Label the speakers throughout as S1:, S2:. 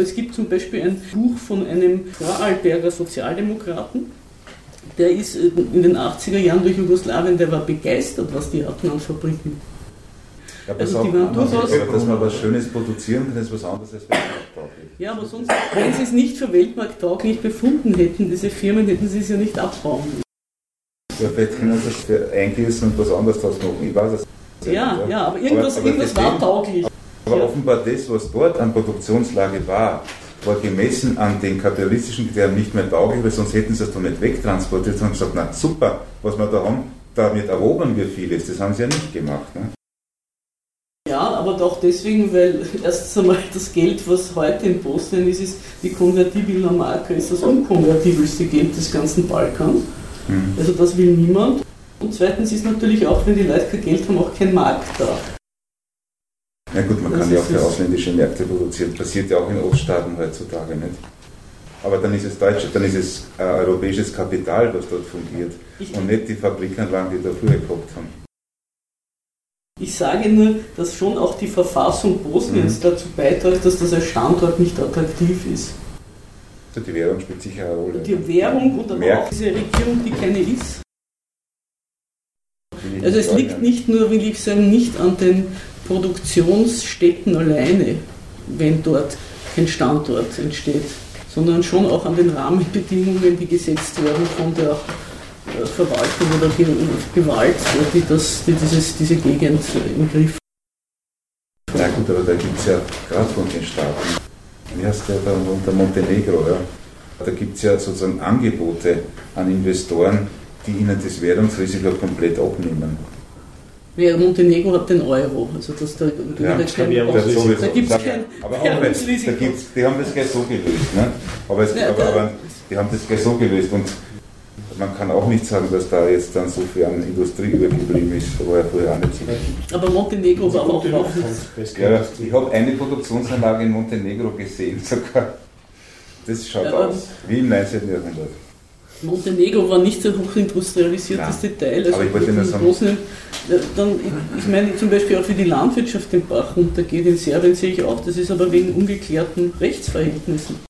S1: Es gibt zum Beispiel ein Buch von einem Vorarlberger Sozialdemokraten, der ist in den 80er Jahren durch Jugoslawien, der war begeistert, was die hatten an Fabriken.
S2: Ja, also auch, die waren durchaus dass man was Schönes produzieren kann, ist was anderes als weltmarkttauglich.
S1: Ja, aber sonst, wenn sie es nicht für weltmarkttauglich befunden hätten, diese Firmen, hätten sie es ja nicht abbauen müssen.
S2: Ja, vielleicht können sie es eingießen und was anderes draus machen. Ich weiß es.
S1: Ja, ja, ja, aber irgendwas, aber, aber irgendwas war tauglich.
S2: Aber ja. offenbar das, was dort an Produktionslage war, war gemessen an den kapitalistischen Kriterien nicht mehr tauglich, weil sonst hätten sie es doch nicht wegtransportiert, sondern gesagt, na super, was wir da haben, damit erobern wir vieles. Das haben sie ja nicht gemacht. Ne?
S1: Ja, aber doch deswegen, weil erstens einmal das Geld, was heute in Bosnien ist, ist die konvertibile Marke, ist das unkonvertibelste Geld des ganzen Balkans. Mhm. Also das will niemand. Und zweitens ist natürlich auch, wenn die Leute kein Geld haben, auch kein Markt da.
S2: Na gut, man das kann ja auch für ausländische Märkte produzieren. Passiert ja auch in Oststaaten heutzutage nicht. Aber dann ist es deutsche, dann ist es äh, europäisches Kapital, was dort fungiert. Und nicht die Fabrikanlagen, die da früher gehabt haben.
S1: Ich sage nur, dass schon auch die Verfassung Bosniens mhm. dazu beiträgt, dass das als Standort nicht attraktiv ist.
S2: Also die Währung spielt sicher eine Rolle.
S1: Die Währung und aber auch diese Regierung, die keine ist. Also es liegt nicht nur, will ich sagen, nicht an den Produktionsstätten alleine, wenn dort kein Standort entsteht, sondern schon auch an den Rahmenbedingungen, die gesetzt werden von der äh, Verwaltung oder Gewalt, die, das, die dieses, diese Gegend im Griff
S2: hat. Na gut, aber da gibt es ja gerade von den Staaten, wie heißt der da unter Montenegro, ja? da gibt es ja sozusagen Angebote an Investoren, die ihnen das Währungsrisiko komplett abnehmen.
S1: Ja, Montenegro hat den Euro, also das, da,
S2: ja, da, kein, da gibt es kein aber auch da gibt's, Die haben das gleich so gelöst, ne? aber, es, ja, aber, aber, die haben das gleich so gelöst und man kann auch nicht sagen, dass da jetzt dann so viel an Industrie übergeblieben ist, war ja vorher auch nicht
S1: so. Aber Montenegro war auch noch
S2: nicht. Ja, ich habe eine Produktionsanlage in Montenegro gesehen sogar. Das schaut ja, aus wie im 19. Jahrhundert.
S1: Montenegro war nicht der hochindustrialisierteste. Teil.
S2: Also Aber ich wollte nur sagen.
S1: Dann, ich meine zum Beispiel auch wie die Landwirtschaft den Bach runtergeht in Serbien sehe ich auch, das ist aber wegen ungeklärten Rechtsverhältnissen.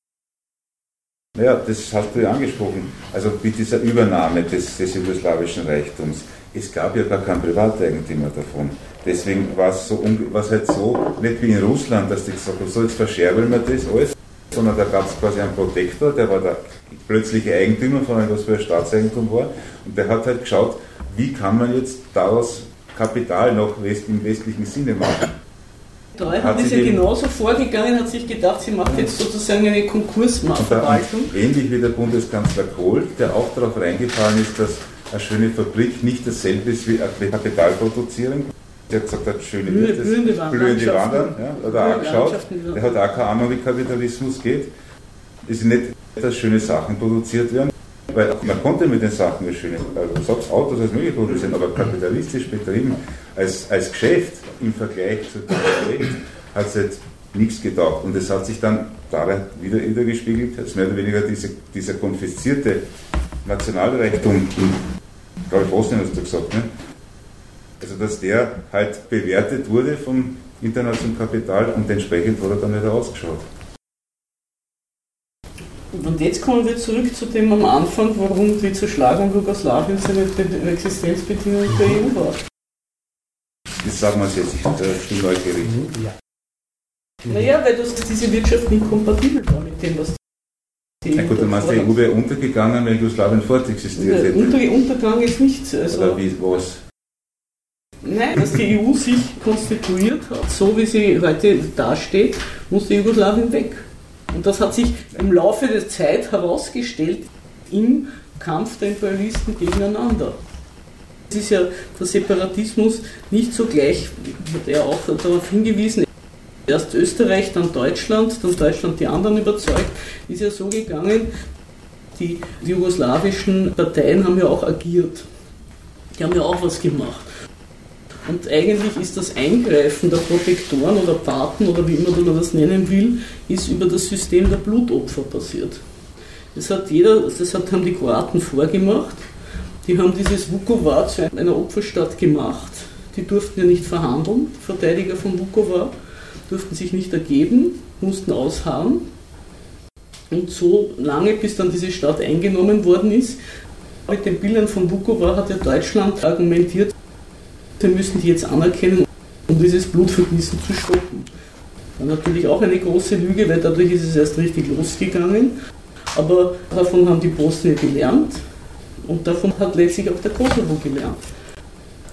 S2: Ja, das hast du ja angesprochen. Also mit dieser Übernahme des, des jugoslawischen Reichtums. Es gab ja gar keinen Privateigentümer davon. Deswegen war es so, halt so, nicht wie in Russland, dass die gesagt haben, so jetzt verscherbeln wir das alles, sondern da gab es quasi einen Protektor, der war der plötzliche Eigentümer von einem, was für ein Staatseigentum war. Und der hat halt geschaut, wie kann man jetzt daraus Kapital noch im westlichen Sinne machen.
S1: Treuhand ist ja genauso vorgegangen, hat sich gedacht, sie macht jetzt sozusagen eine Konkursverwaltung.
S2: Ähnlich wie der Bundeskanzler Kohl, der auch darauf reingefallen ist, dass eine schöne Fabrik nicht dasselbe ist wie Kapital produzieren. Der hat gesagt, hat schöne
S1: Blühende, blühende Wandern.
S2: Blühende Wandern ja, hat er auch geschaut. Der hat auch keine Ahnung, wie Kapitalismus geht. Ist nicht, dass schöne Sachen produziert werden, weil man konnte mit den Sachen ja schöne also Autos als möglich produzieren, aber kapitalistisch betrieben als, als Geschäft im Vergleich zu dem Projekt hat es halt nichts getaugt. Und es hat sich dann darin wieder wiedergespiegelt, dass mehr oder weniger diese, dieser konfiszierte Nationalreichtum in, glaube ich, Bosnien hast du gesagt, ne? also dass der halt bewertet wurde vom internationalen Kapital und entsprechend er dann wieder ausgeschaut.
S1: Und jetzt kommen wir zurück zu dem am Anfang, warum die Zerschlagung Jugoslawiens eine Existenzbedingung der EU war.
S2: Das sagen wir jetzt, ich bin neugierig. Ja.
S1: Naja, weil das, diese Wirtschaft nicht kompatibel war mit dem, was
S2: die Na gut, dann meinst du, die EU wäre untergegangen, wenn Jugoslawien fortexistiert hätte.
S1: Unter, Untergang ist nichts.
S2: Also Oder wie, was?
S1: Nein, dass die EU sich konstituiert hat, so wie sie heute dasteht, muss die Jugoslawien weg. Und das hat sich im Laufe der Zeit herausgestellt im Kampf der Imperialisten gegeneinander. Es ist ja der Separatismus nicht so gleich, hat er auch darauf hingewiesen, erst Österreich, dann Deutschland, dann Deutschland die anderen überzeugt, ist ja so gegangen, die jugoslawischen Parteien haben ja auch agiert. Die haben ja auch was gemacht. Und eigentlich ist das Eingreifen der Protektoren oder Paten oder wie immer man das nennen will, ist über das System der Blutopfer passiert. Das hat jeder, das haben die Kroaten vorgemacht. Die haben dieses Vukovar zu einer Opferstadt gemacht. Die durften ja nicht verhandeln, Verteidiger von Vukovar. durften sich nicht ergeben, mussten ausharren. Und so lange, bis dann diese Stadt eingenommen worden ist, mit den Bildern von Vukovar hat ja Deutschland argumentiert, wir müssen die jetzt anerkennen, um dieses Blutvergießen zu stoppen. War natürlich auch eine große Lüge, weil dadurch ist es erst richtig losgegangen. Aber davon haben die Bosnier gelernt und davon hat letztlich auch der Kosovo gelernt.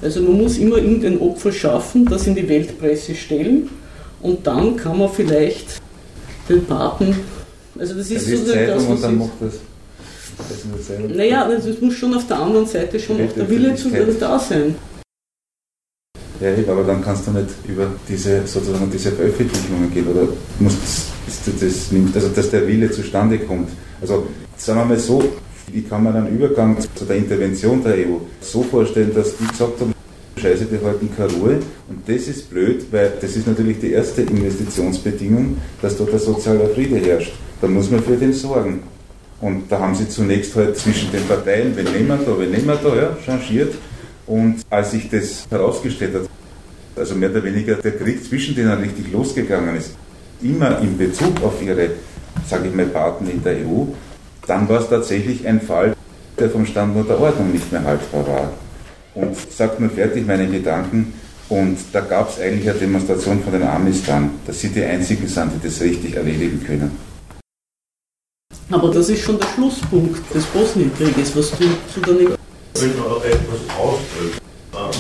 S1: Also man muss immer irgendein Opfer schaffen, das in die Weltpresse stellen und dann kann man vielleicht den Paten,
S2: also das ist ja, so das, was dann macht das.
S1: das naja, also es muss schon auf der anderen Seite schon auch der Wille zu da sein.
S2: Ja, aber dann kannst du nicht über diese, sozusagen diese Veröffentlichungen gehen oder musst das, das also dass der Wille zustande kommt. Also sagen wir mal so, wie kann man einen Übergang zu der Intervention der EU so vorstellen, dass die gesagt haben, Scheiße, die halten keine Ruhe. Und das ist blöd, weil das ist natürlich die erste Investitionsbedingung, dass dort der soziale Friede herrscht. Da muss man für den sorgen. Und da haben sie zunächst halt zwischen den Parteien, wenn nehmen wir da, wenn nehmen wir da, ja, changiert. Und als sich das herausgestellt hat, also mehr oder weniger der Krieg zwischen denen richtig losgegangen ist, immer in Bezug auf ihre, sage ich mal, Partner in der EU, dann war es tatsächlich ein Fall, der vom Standort der Ordnung nicht mehr haltbar war. Und sagt nur fertig meine Gedanken. Und da gab es eigentlich eine Demonstration von den Amis dann, dass sie die einzigen sind, die das richtig erledigen können.
S1: Aber das ist schon der Schlusspunkt des Bosnienkrieges, was du zu deinem.
S3: Wenn man etwas ausdrückt.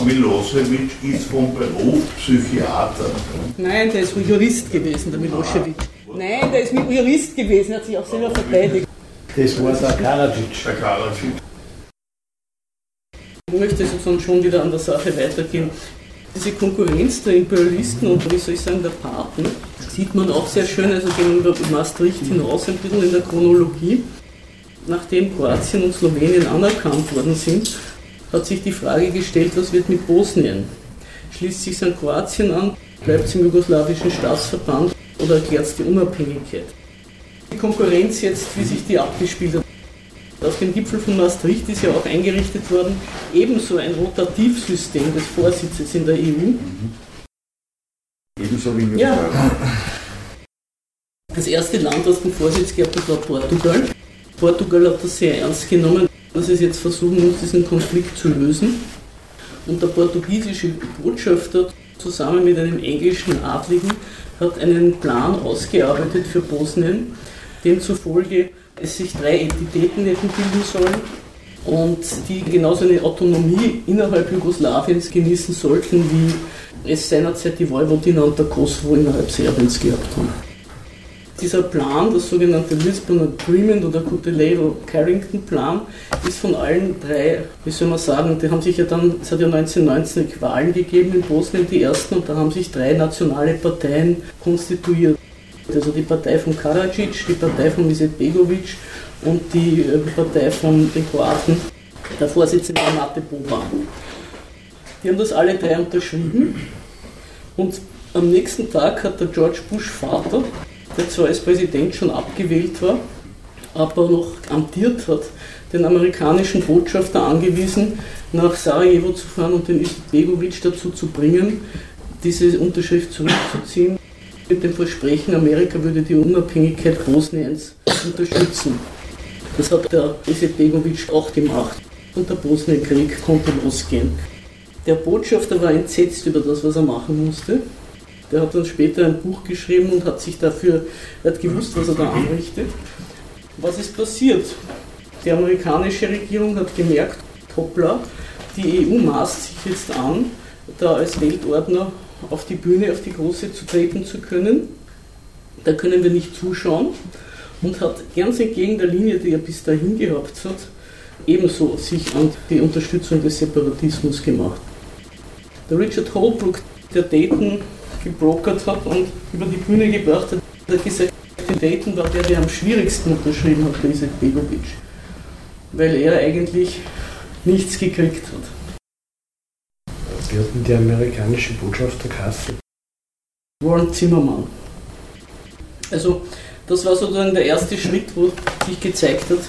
S3: Milosevic ist vom Beruf Psychiater.
S1: Nein, der ist Jurist gewesen, der Milosevic. Nein, der ist Jurist gewesen, hat sich auch selber verteidigt.
S4: Das war der Karadzic.
S3: Der Karadzic.
S1: Ich möchte sozusagen schon wieder an der Sache weitergehen. Diese Konkurrenz der Imperialisten und wie soll ich sagen, der Paten sieht man auch sehr schön, also gegenüber Maastricht hinaus ein bisschen in der Chronologie. Nachdem Kroatien und Slowenien anerkannt worden sind, hat sich die Frage gestellt, was wird mit Bosnien? Schließt sich an Kroatien an, bleibt es im jugoslawischen Staatsverband oder erklärt es die Unabhängigkeit? Die Konkurrenz jetzt, wie sich die abgespielt hat. Auf dem Gipfel von Maastricht ist ja auch eingerichtet worden, ebenso ein Rotativsystem des Vorsitzes in der EU. Mhm.
S2: Ebenso wie in
S1: ja. Das erste Land, das den Vorsitz gehabt hat, war Portugal. Portugal hat das sehr ernst genommen, dass es jetzt versuchen muss, diesen Konflikt zu lösen. Und der portugiesische Botschafter zusammen mit einem englischen Adligen hat einen Plan ausgearbeitet für Bosnien, demzufolge es sich drei Entitäten hätten bilden sollen und die genauso eine Autonomie innerhalb Jugoslawiens genießen sollten, wie es seinerzeit die Vojvodina und der Kosovo innerhalb Serbiens gehabt haben. Dieser Plan, das sogenannte Lisbon Agreement oder Cutelado-Carrington-Plan, ist von allen drei, wie soll man sagen, die haben sich ja dann, es hat ja 1919 Wahlen gegeben in Bosnien, die ersten, und da haben sich drei nationale Parteien konstituiert. Also die Partei von Karadzic, die Partei von Izetbegovic und die äh, Partei von den Kroaten, der Vorsitzende Mate Boban. Die haben das alle drei unterschrieben und am nächsten Tag hat der George Bush Vater der zwar als Präsident schon abgewählt war, aber noch amtiert hat, den amerikanischen Botschafter angewiesen, nach Sarajevo zu fahren und den Izetbegovic dazu zu bringen, diese Unterschrift zurückzuziehen, mit dem Versprechen, Amerika würde die Unabhängigkeit Bosniens unterstützen. Das hat der Izetbegovic auch gemacht und der Bosnienkrieg konnte losgehen. Der Botschafter war entsetzt über das, was er machen musste der hat dann später ein Buch geschrieben und hat sich dafür, er hat gewusst, was er da anrichtet. Was ist passiert? Die amerikanische Regierung hat gemerkt, hoppla, die EU maßt sich jetzt an, da als Weltordner auf die Bühne, auf die große zu treten zu können. Da können wir nicht zuschauen und hat ganz entgegen der Linie, die er bis dahin gehabt hat, ebenso sich an die Unterstützung des Separatismus gemacht. Der Richard Holbrooke, der Dayton gebrokert hat und über die Bühne gebracht hat, hat gesagt, Dayton war der, der am schwierigsten unterschrieben hat, dieser Begovic, weil er eigentlich nichts gekriegt hat.
S4: Wie hat denn der amerikanische Botschafter geheißen?
S1: Warren Zimmermann. Also, das war sozusagen der erste Schritt, wo sich gezeigt hat,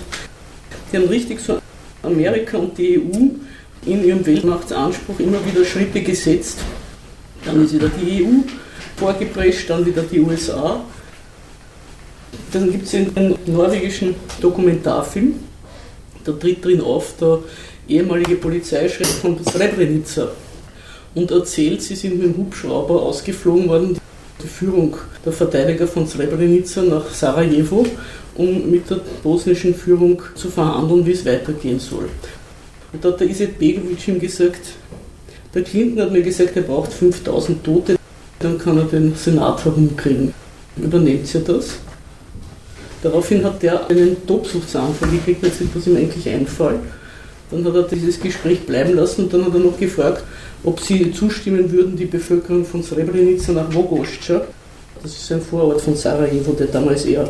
S1: die haben richtig so Amerika und die EU in ihrem Weltmachtsanspruch immer wieder Schritte gesetzt, dann ist wieder die EU, vorgeprescht, dann wieder die USA. Dann gibt es einen norwegischen Dokumentarfilm, da tritt drin auf der ehemalige Polizeichef von Srebrenica und erzählt, sie sind mit dem Hubschrauber ausgeflogen worden, die Führung der Verteidiger von Srebrenica nach Sarajevo, um mit der bosnischen Führung zu verhandeln, wie es weitergehen soll. Und da hat der Iset Begovic ihm gesagt, der Clinton hat mir gesagt, er braucht 5000 Tote, dann kann er den Senat herumkriegen. Übernehmt ihr das? Daraufhin hat der einen Tobsuchtsanfall gekriegt, jetzt was ihm eigentlich einfällt. Dann hat er dieses Gespräch bleiben lassen und dann hat er noch gefragt, ob sie zustimmen würden, die Bevölkerung von Srebrenica nach Vogosca, das ist ein Vorort von Sarajevo, der damals eher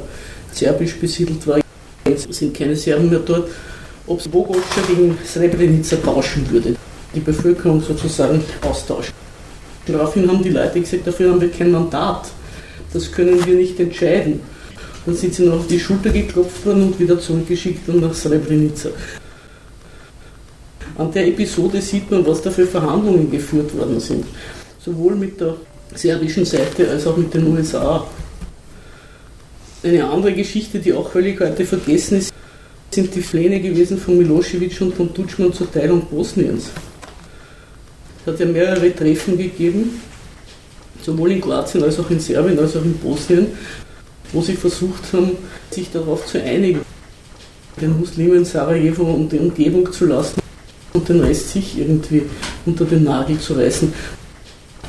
S1: serbisch besiedelt war, jetzt sind keine Serben mehr dort, ob sie Vogosca gegen Srebrenica tauschen würde, die Bevölkerung sozusagen austauschen. Daraufhin haben die Leute gesagt, dafür haben wir kein Mandat, das können wir nicht entscheiden. Dann sind sie noch auf die Schulter geklopft worden und wieder zurückgeschickt worden nach Srebrenica. An der Episode sieht man, was da für Verhandlungen geführt worden sind. Sowohl mit der serbischen Seite als auch mit den USA. Eine andere Geschichte, die auch völlig heute vergessen ist, sind die Pläne gewesen von Milosevic und von Tutschmann zur Teilung Bosniens. Es hat ja mehrere Treffen gegeben, sowohl in Kroatien als auch in Serbien als auch in Bosnien, wo sie versucht haben, sich darauf zu einigen, den Muslimen Sarajevo und die Umgebung zu lassen und den Rest sich irgendwie unter den Nagel zu reißen.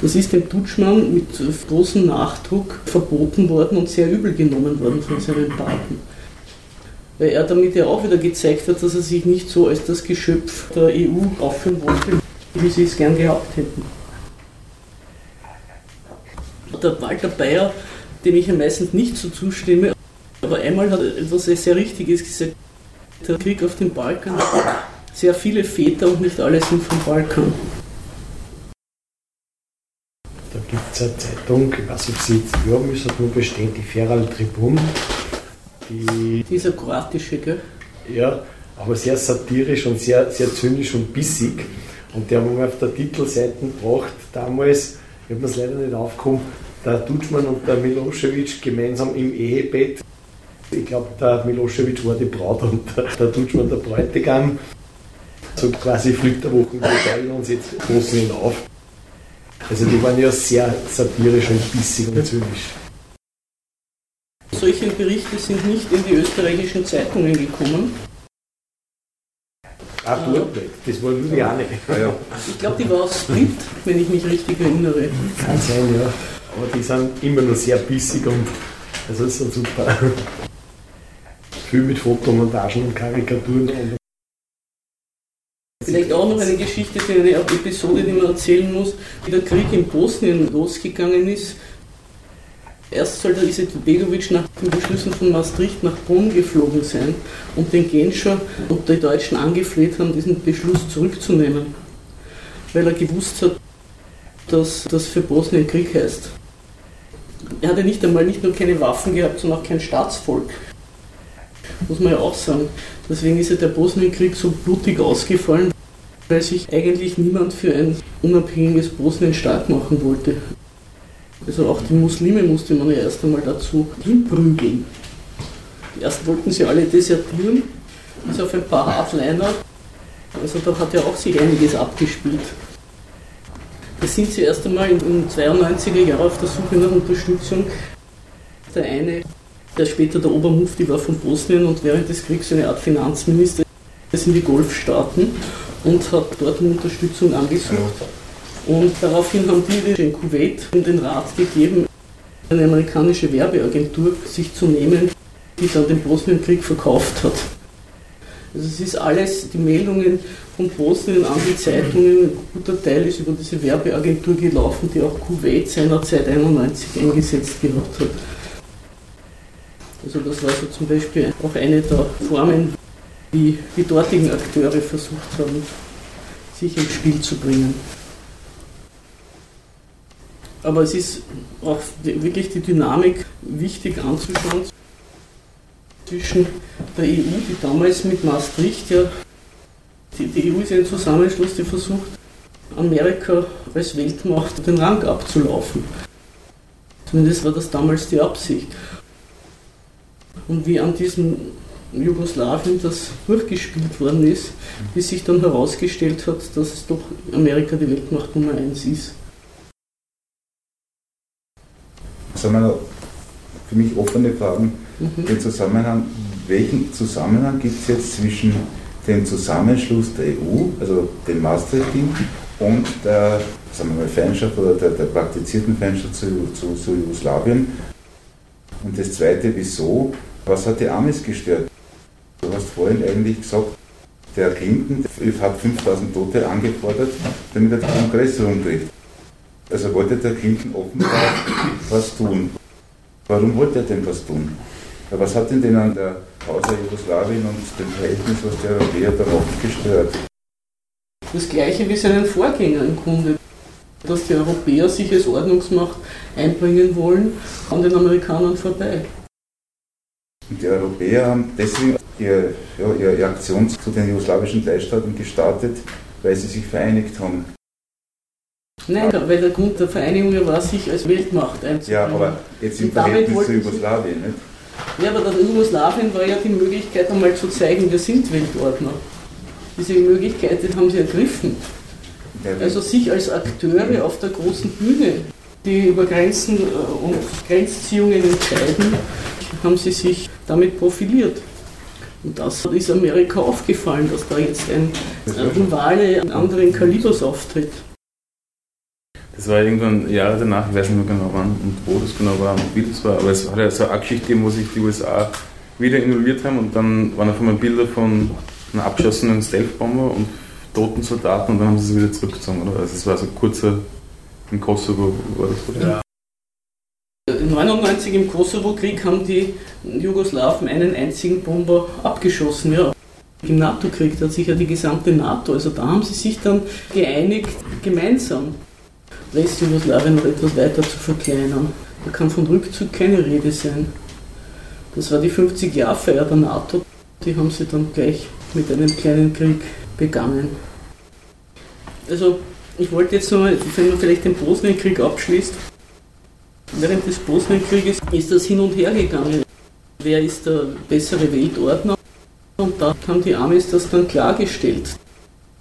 S1: Das ist dem Dutschmann mit großem Nachdruck verboten worden und sehr übel genommen worden von seinen Paten. Weil er damit ja auch wieder gezeigt hat, dass er sich nicht so als das Geschöpf der EU aufführen wollte, wie sie es gern gehabt hätten. Der Walter Bayer dem ich am meisten nicht so zustimme. Aber einmal hat er etwas sehr Richtiges gesagt. Der Krieg auf dem Balkan hat sehr viele Väter und nicht alle sind vom Balkan.
S4: Da gibt es eine Zeitung, ich weiß nicht, sie ja, müssen nur bestehen, die Feral Tribun.
S1: Die, Dieser kroatische, gell?
S4: Ja, aber sehr satirisch und sehr, sehr zynisch und bissig. Und der haben wir auf der Titelseite gebracht, damals, ich habe es leider nicht aufgekommen, der Dutschmann und der Milosevic gemeinsam im Ehebett. Ich glaube, der Milosevic war die Braut und der Dutschmann der Bräutigam. So quasi Flitterwochen, wir teilen uns jetzt großen auf. Also die waren ja sehr satirisch und bissig und zynisch.
S1: Solche Berichte sind nicht in die österreichischen Zeitungen gekommen.
S4: Ah, dort nicht. Das war Juliane.
S1: Ja. Ich glaube, die war auf Split, wenn ich mich richtig erinnere.
S4: Kann sein, ja. Aber die sind immer noch sehr bissig und das ist so super. Viel mit Fotomontagen und Karikaturen. Und
S1: Vielleicht auch noch eine Geschichte für eine Episode, die man erzählen muss, wie der Krieg in Bosnien losgegangen ist. Erst soll der Iset Begovic nach den Beschlüssen von Maastricht nach Bonn geflogen sein und den Genscher und die Deutschen angefleht haben, diesen Beschluss zurückzunehmen, weil er gewusst hat, dass das für Bosnien Krieg heißt. Er hatte nicht einmal nicht nur keine Waffen gehabt, sondern auch kein Staatsvolk. Muss man ja auch sagen. Deswegen ist ja der Bosnienkrieg so blutig ausgefallen, weil sich eigentlich niemand für ein unabhängiges Bosnien stark machen wollte. Also auch die Muslime musste man ja erst einmal dazu hinprügeln. Erst wollten sie alle desertieren, bis auf ein paar Hardliner. Also da hat ja auch sich einiges abgespielt. Da sind sie erst einmal in den 92er Jahren auf der Suche nach Unterstützung. Der eine, der später der Obermufti war von Bosnien und während des Kriegs eine Art Finanzminister, das sind die Golfstaaten und hat dort eine Unterstützung angesucht. Und daraufhin haben die in Kuwait den Rat gegeben, eine amerikanische Werbeagentur sich zu nehmen, die dann den Bosnienkrieg verkauft hat. Also es ist alles, die Meldungen von Bosnien an die Zeitungen, ein guter Teil ist über diese Werbeagentur gelaufen, die auch Kuwait seinerzeit 91 eingesetzt gehabt hat. Also das war so zum Beispiel auch eine der Formen, wie die dortigen Akteure versucht haben, sich ins Spiel zu bringen. Aber es ist auch wirklich die Dynamik wichtig anzuschauen zwischen der EU, die damals mit Maastricht ja, die, die EU ist ein Zusammenschluss, die versucht, Amerika als Weltmacht den Rang abzulaufen. Zumindest war das damals die Absicht. Und wie an diesem Jugoslawien das durchgespielt worden ist, bis sich dann herausgestellt hat, dass es doch Amerika die Weltmacht Nummer eins ist.
S2: Sagen wir für mich offene Fragen, mhm. den Zusammenhang, welchen Zusammenhang gibt es jetzt zwischen dem Zusammenschluss der EU, also dem Maastricht-Ding, und der sagen wir mal, Feindschaft oder der, der praktizierten Feindschaft zu, zu, zu Jugoslawien? Und das Zweite, wieso? Was hat die Amis gestört? Du hast vorhin eigentlich gesagt, der Clinton hat 5000 Tote angefordert, damit er den Kongress rumdreht. Also wollte der Clinton offenbar was tun. Warum wollte er denn was tun? Was hat ihn denn an der Außer Jugoslawien und dem Verhältnis, was die Europäer darauf gestört?
S1: Das gleiche wie seinen Vorgänger im Grunde. Dass die Europäer sich als Ordnungsmacht einbringen wollen, an den Amerikanern vorbei.
S2: Und die Europäer haben deswegen ihre, ja, ihre Aktion zu den jugoslawischen Teilstaaten gestartet, weil sie sich vereinigt haben.
S1: Nein, weil der Grund der Vereinigung war, sich als Weltmacht einzubringen.
S2: Ja, aber jetzt im Verhältnis zu Jugoslawien, nicht?
S1: Ja, aber das Jugoslawien war ja die Möglichkeit, einmal zu zeigen, wir sind Weltordner. Diese Möglichkeit haben sie ergriffen. Also sich als Akteure auf der großen Bühne, die über Grenzen äh, und Grenzziehungen entscheiden, haben sie sich damit profiliert. Und das ist Amerika aufgefallen, dass da jetzt ein Rivale anderen Kalibers auftritt.
S5: Das war irgendwann Jahre danach, ich weiß nicht mehr genau wann und wo das genau war und wie das war, aber es hat ja so eine Geschichte gegeben, wo sich die USA wieder involviert haben und dann waren auf einmal Bilder von einem abgeschossenen Stealth-Bomber und toten Soldaten und dann haben sie sie wieder zurückgezogen, oder? Also es war so kurzer im Kosovo war das, oder? Ja.
S1: 1999 im Kosovo-Krieg haben die Jugoslawen einen einzigen Bomber abgeschossen. Ja. Im NATO-Krieg, da hat sich ja die gesamte NATO, also da haben sie sich dann geeinigt, gemeinsam Westjugoslawien noch etwas weiter zu verkleinern. Da kann von Rückzug keine Rede sein. Das war die 50-Jahr-Feier der NATO. Die haben sie dann gleich mit einem kleinen Krieg begangen. Also ich wollte jetzt nur, wenn man vielleicht den Bosnienkrieg abschließt, während des Bosnienkrieges ist das hin und her gegangen. Wer ist der bessere Weltordner? Und da haben die Amis das dann klargestellt.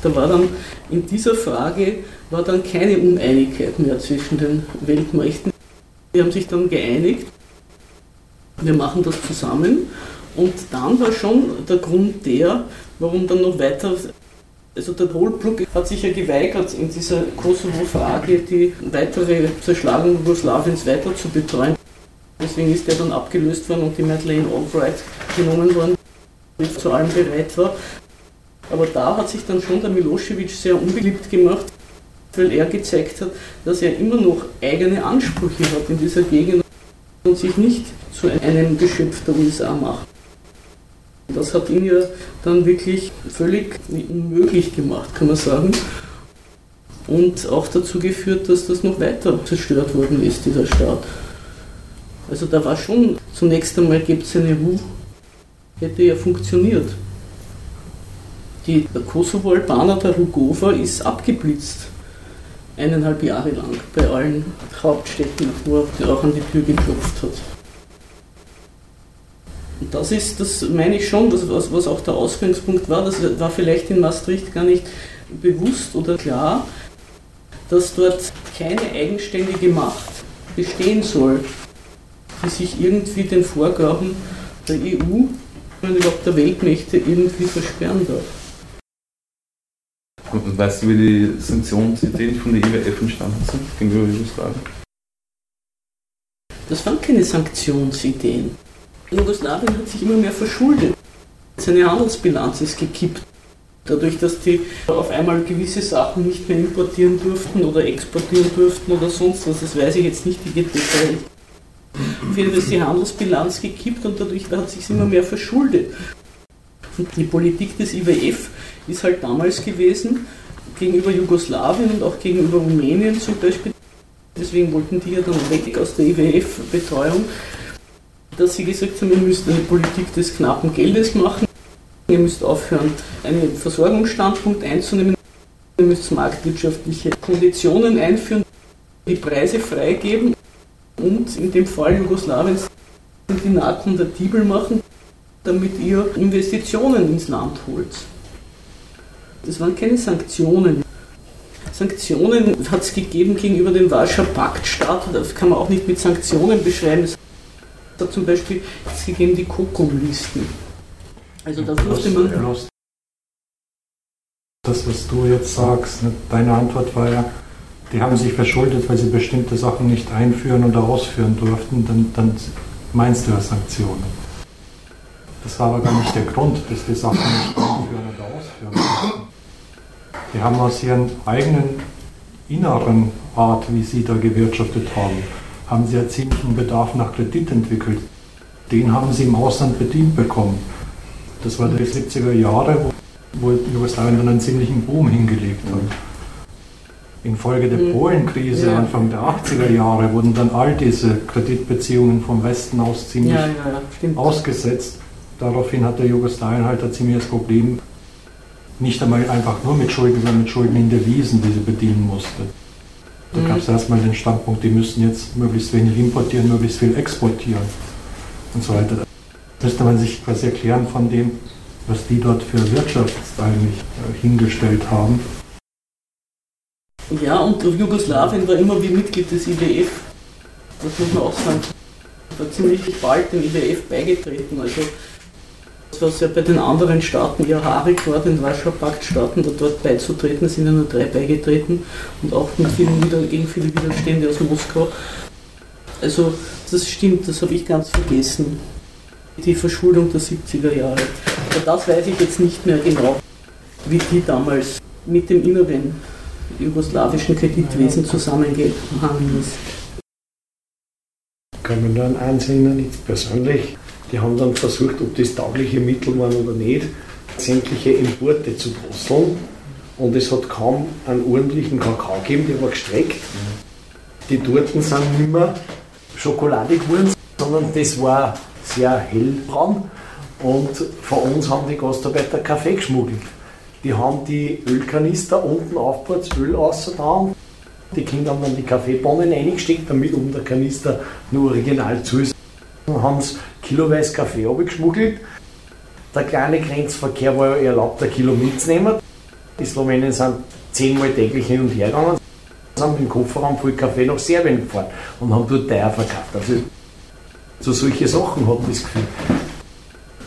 S1: Da war dann in dieser Frage war dann keine Uneinigkeit mehr zwischen den Weltmächten. Die haben sich dann geeinigt, wir machen das zusammen. Und dann war schon der Grund der, warum dann noch weiter, also der Holbrück hat sich ja geweigert, in dieser Kosovo-Frage die weitere Zerschlagung Jugoslawiens weiter zu betreuen. Deswegen ist er dann abgelöst worden und die Madeleine Albright genommen worden, die zu allem bereit war. Aber da hat sich dann schon der Milosevic sehr unbeliebt gemacht, weil er gezeigt hat, dass er immer noch eigene Ansprüche hat in dieser Gegend und sich nicht zu einem Geschöpf der USA macht. Das hat ihn ja dann wirklich völlig unmöglich gemacht, kann man sagen. Und auch dazu geführt, dass das noch weiter zerstört worden ist, dieser Staat. Also da war schon, zunächst einmal gibt es eine Ruhe, hätte ja funktioniert. Die Kosovo-Albaner, der Rugova, ist abgeblitzt. Eineinhalb Jahre lang bei allen Hauptstädten, wo er auch an die Tür geklopft hat. Und das ist, das meine ich schon, das, was, was auch der Ausgangspunkt war, das war vielleicht in Maastricht gar nicht bewusst oder klar, dass dort keine eigenständige Macht bestehen soll, die sich irgendwie den Vorgaben der EU und überhaupt der Weltmächte irgendwie versperren darf.
S5: Weißt du, wie die Sanktionsideen von der IWF entstanden sind gegenüber Jugoslawien?
S1: Das waren keine Sanktionsideen. Jugoslawien hat sich immer mehr verschuldet. Seine Handelsbilanz ist gekippt. Dadurch, dass die auf einmal gewisse Sachen nicht mehr importieren durften oder exportieren durften oder sonst was, das weiß ich jetzt nicht die Details. Auf jeden Fall ist die Handelsbilanz gekippt und dadurch hat sich immer mehr verschuldet. Und die Politik des IWF ist halt damals gewesen, gegenüber Jugoslawien und auch gegenüber Rumänien zum Beispiel. Deswegen wollten die ja dann weg aus der IWF-Betreuung dass sie gesagt haben, ihr müsst eine Politik des knappen Geldes machen, ihr müsst aufhören, einen Versorgungsstandpunkt einzunehmen, ihr müsst marktwirtschaftliche Konditionen einführen, die Preise freigeben und in dem Fall Jugoslawiens den Dinar konvertibel machen, damit ihr Investitionen ins Land holt. Das waren keine Sanktionen. Sanktionen hat es gegeben gegenüber den Warschauer Paktstaat, das kann man auch nicht mit Sanktionen beschreiben. Es hat zum Beispiel es gegeben die Kokum-Listen. Also da durfte man.
S6: Das, was du jetzt sagst, ne, deine Antwort war ja, die haben sich verschuldet, weil sie bestimmte Sachen nicht einführen oder ausführen durften, dann, dann meinst du ja Sanktionen. Das war aber gar nicht der Grund, dass die Sachen nicht einführen oder ausführen durften. Die haben aus ihren eigenen inneren Art, wie sie da gewirtschaftet haben, haben sie ja ziemlichen Bedarf nach Kredit entwickelt. Den haben sie im Ausland bedient bekommen. Das war die 70er Jahre, wo, wo Jugoslawien dann einen ziemlichen Boom hingelegt hat. Infolge der mhm. Polenkrise. Anfang der 80er Jahre wurden dann all diese Kreditbeziehungen vom Westen aus ziemlich ja, ja, ausgesetzt. Daraufhin hat der Jugoslawien halt ein ziemliches Problem, nicht einmal einfach nur mit Schulden, sondern mit Schulden in Devisen, die sie bedienen musste. Da mhm. gab es erstmal den Standpunkt, die müssen jetzt möglichst wenig importieren, möglichst viel exportieren und so weiter. Da müsste man sich quasi erklären von dem, was die dort für Wirtschaft eigentlich äh, hingestellt haben.
S1: Ja, und Jugoslawien war immer wie Mitglied des IWF. Das muss man auch sagen. War ziemlich bald dem IWF beigetreten. Also was ja bei den anderen Staaten eher haarig war, den Warschauer Paktstaaten, da dort beizutreten, sind ja nur drei beigetreten und auch mit vielen Wider gegen viele Widerstände aus Moskau. Also das stimmt, das habe ich ganz vergessen. Die Verschuldung der 70er Jahre. Aber das weiß ich jetzt nicht mehr genau, wie die damals mit dem inneren jugoslawischen Kreditwesen zusammengehangen ist.
S4: Kann man da an Einzelnen nicht persönlich die haben dann versucht, ob das taugliche Mittel waren oder nicht, sämtliche Importe zu drosseln. Und es hat kaum einen ordentlichen Kakao gegeben, der war gestreckt. Die Torten sind nicht mehr schokoladig geworden, sondern das war sehr hellbraun. Und von uns haben die Gastarbeiter Kaffee geschmuggelt. Die haben die Ölkanister unten das Öl ausgetan. Die Kinder haben dann die Kaffeebohnen reingesteckt, damit oben der Kanister nur original zu ist. Dann haben sie kiloweise Kaffee abgeschmuggelt. Der kleine Grenzverkehr war ja erlaubt, ein Kilo mitzunehmen. Die Slowenen sind zehnmal täglich hin und her gegangen, sind mit dem Kofferraum voll Kaffee nach Serbien gefahren und haben dort teuer verkauft. Also so solche Sachen hat das Gefühl.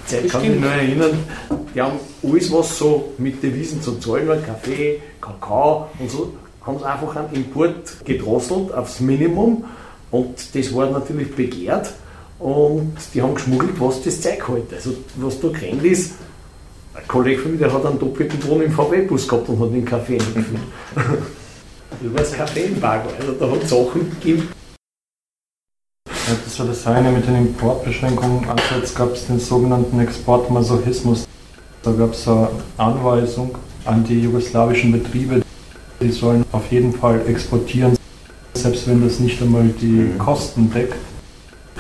S4: Zeit kann ich mich nur erinnern, die haben alles, was so mit Devisen zu zahlen war, Kaffee, Kakao und so, haben sie einfach einen Import gedrosselt aufs Minimum und das war natürlich begehrt und die haben geschmuggelt, was das Zeug hält. Also, was da gerannt ist, ein Kollege von mir, der hat einen doppelten Ton im VW-Bus gehabt und hat den Kaffee eingefüllt. das war das Kaffee-Embargo. Also, da hat es Sachen gegeben.
S6: Ja, das war das eine mit den Importbeschränkungen. Andererseits gab es den sogenannten Exportmasochismus. Da gab es eine Anweisung an die jugoslawischen Betriebe, die sollen auf jeden Fall exportieren, selbst wenn das nicht einmal die. Kosten deckt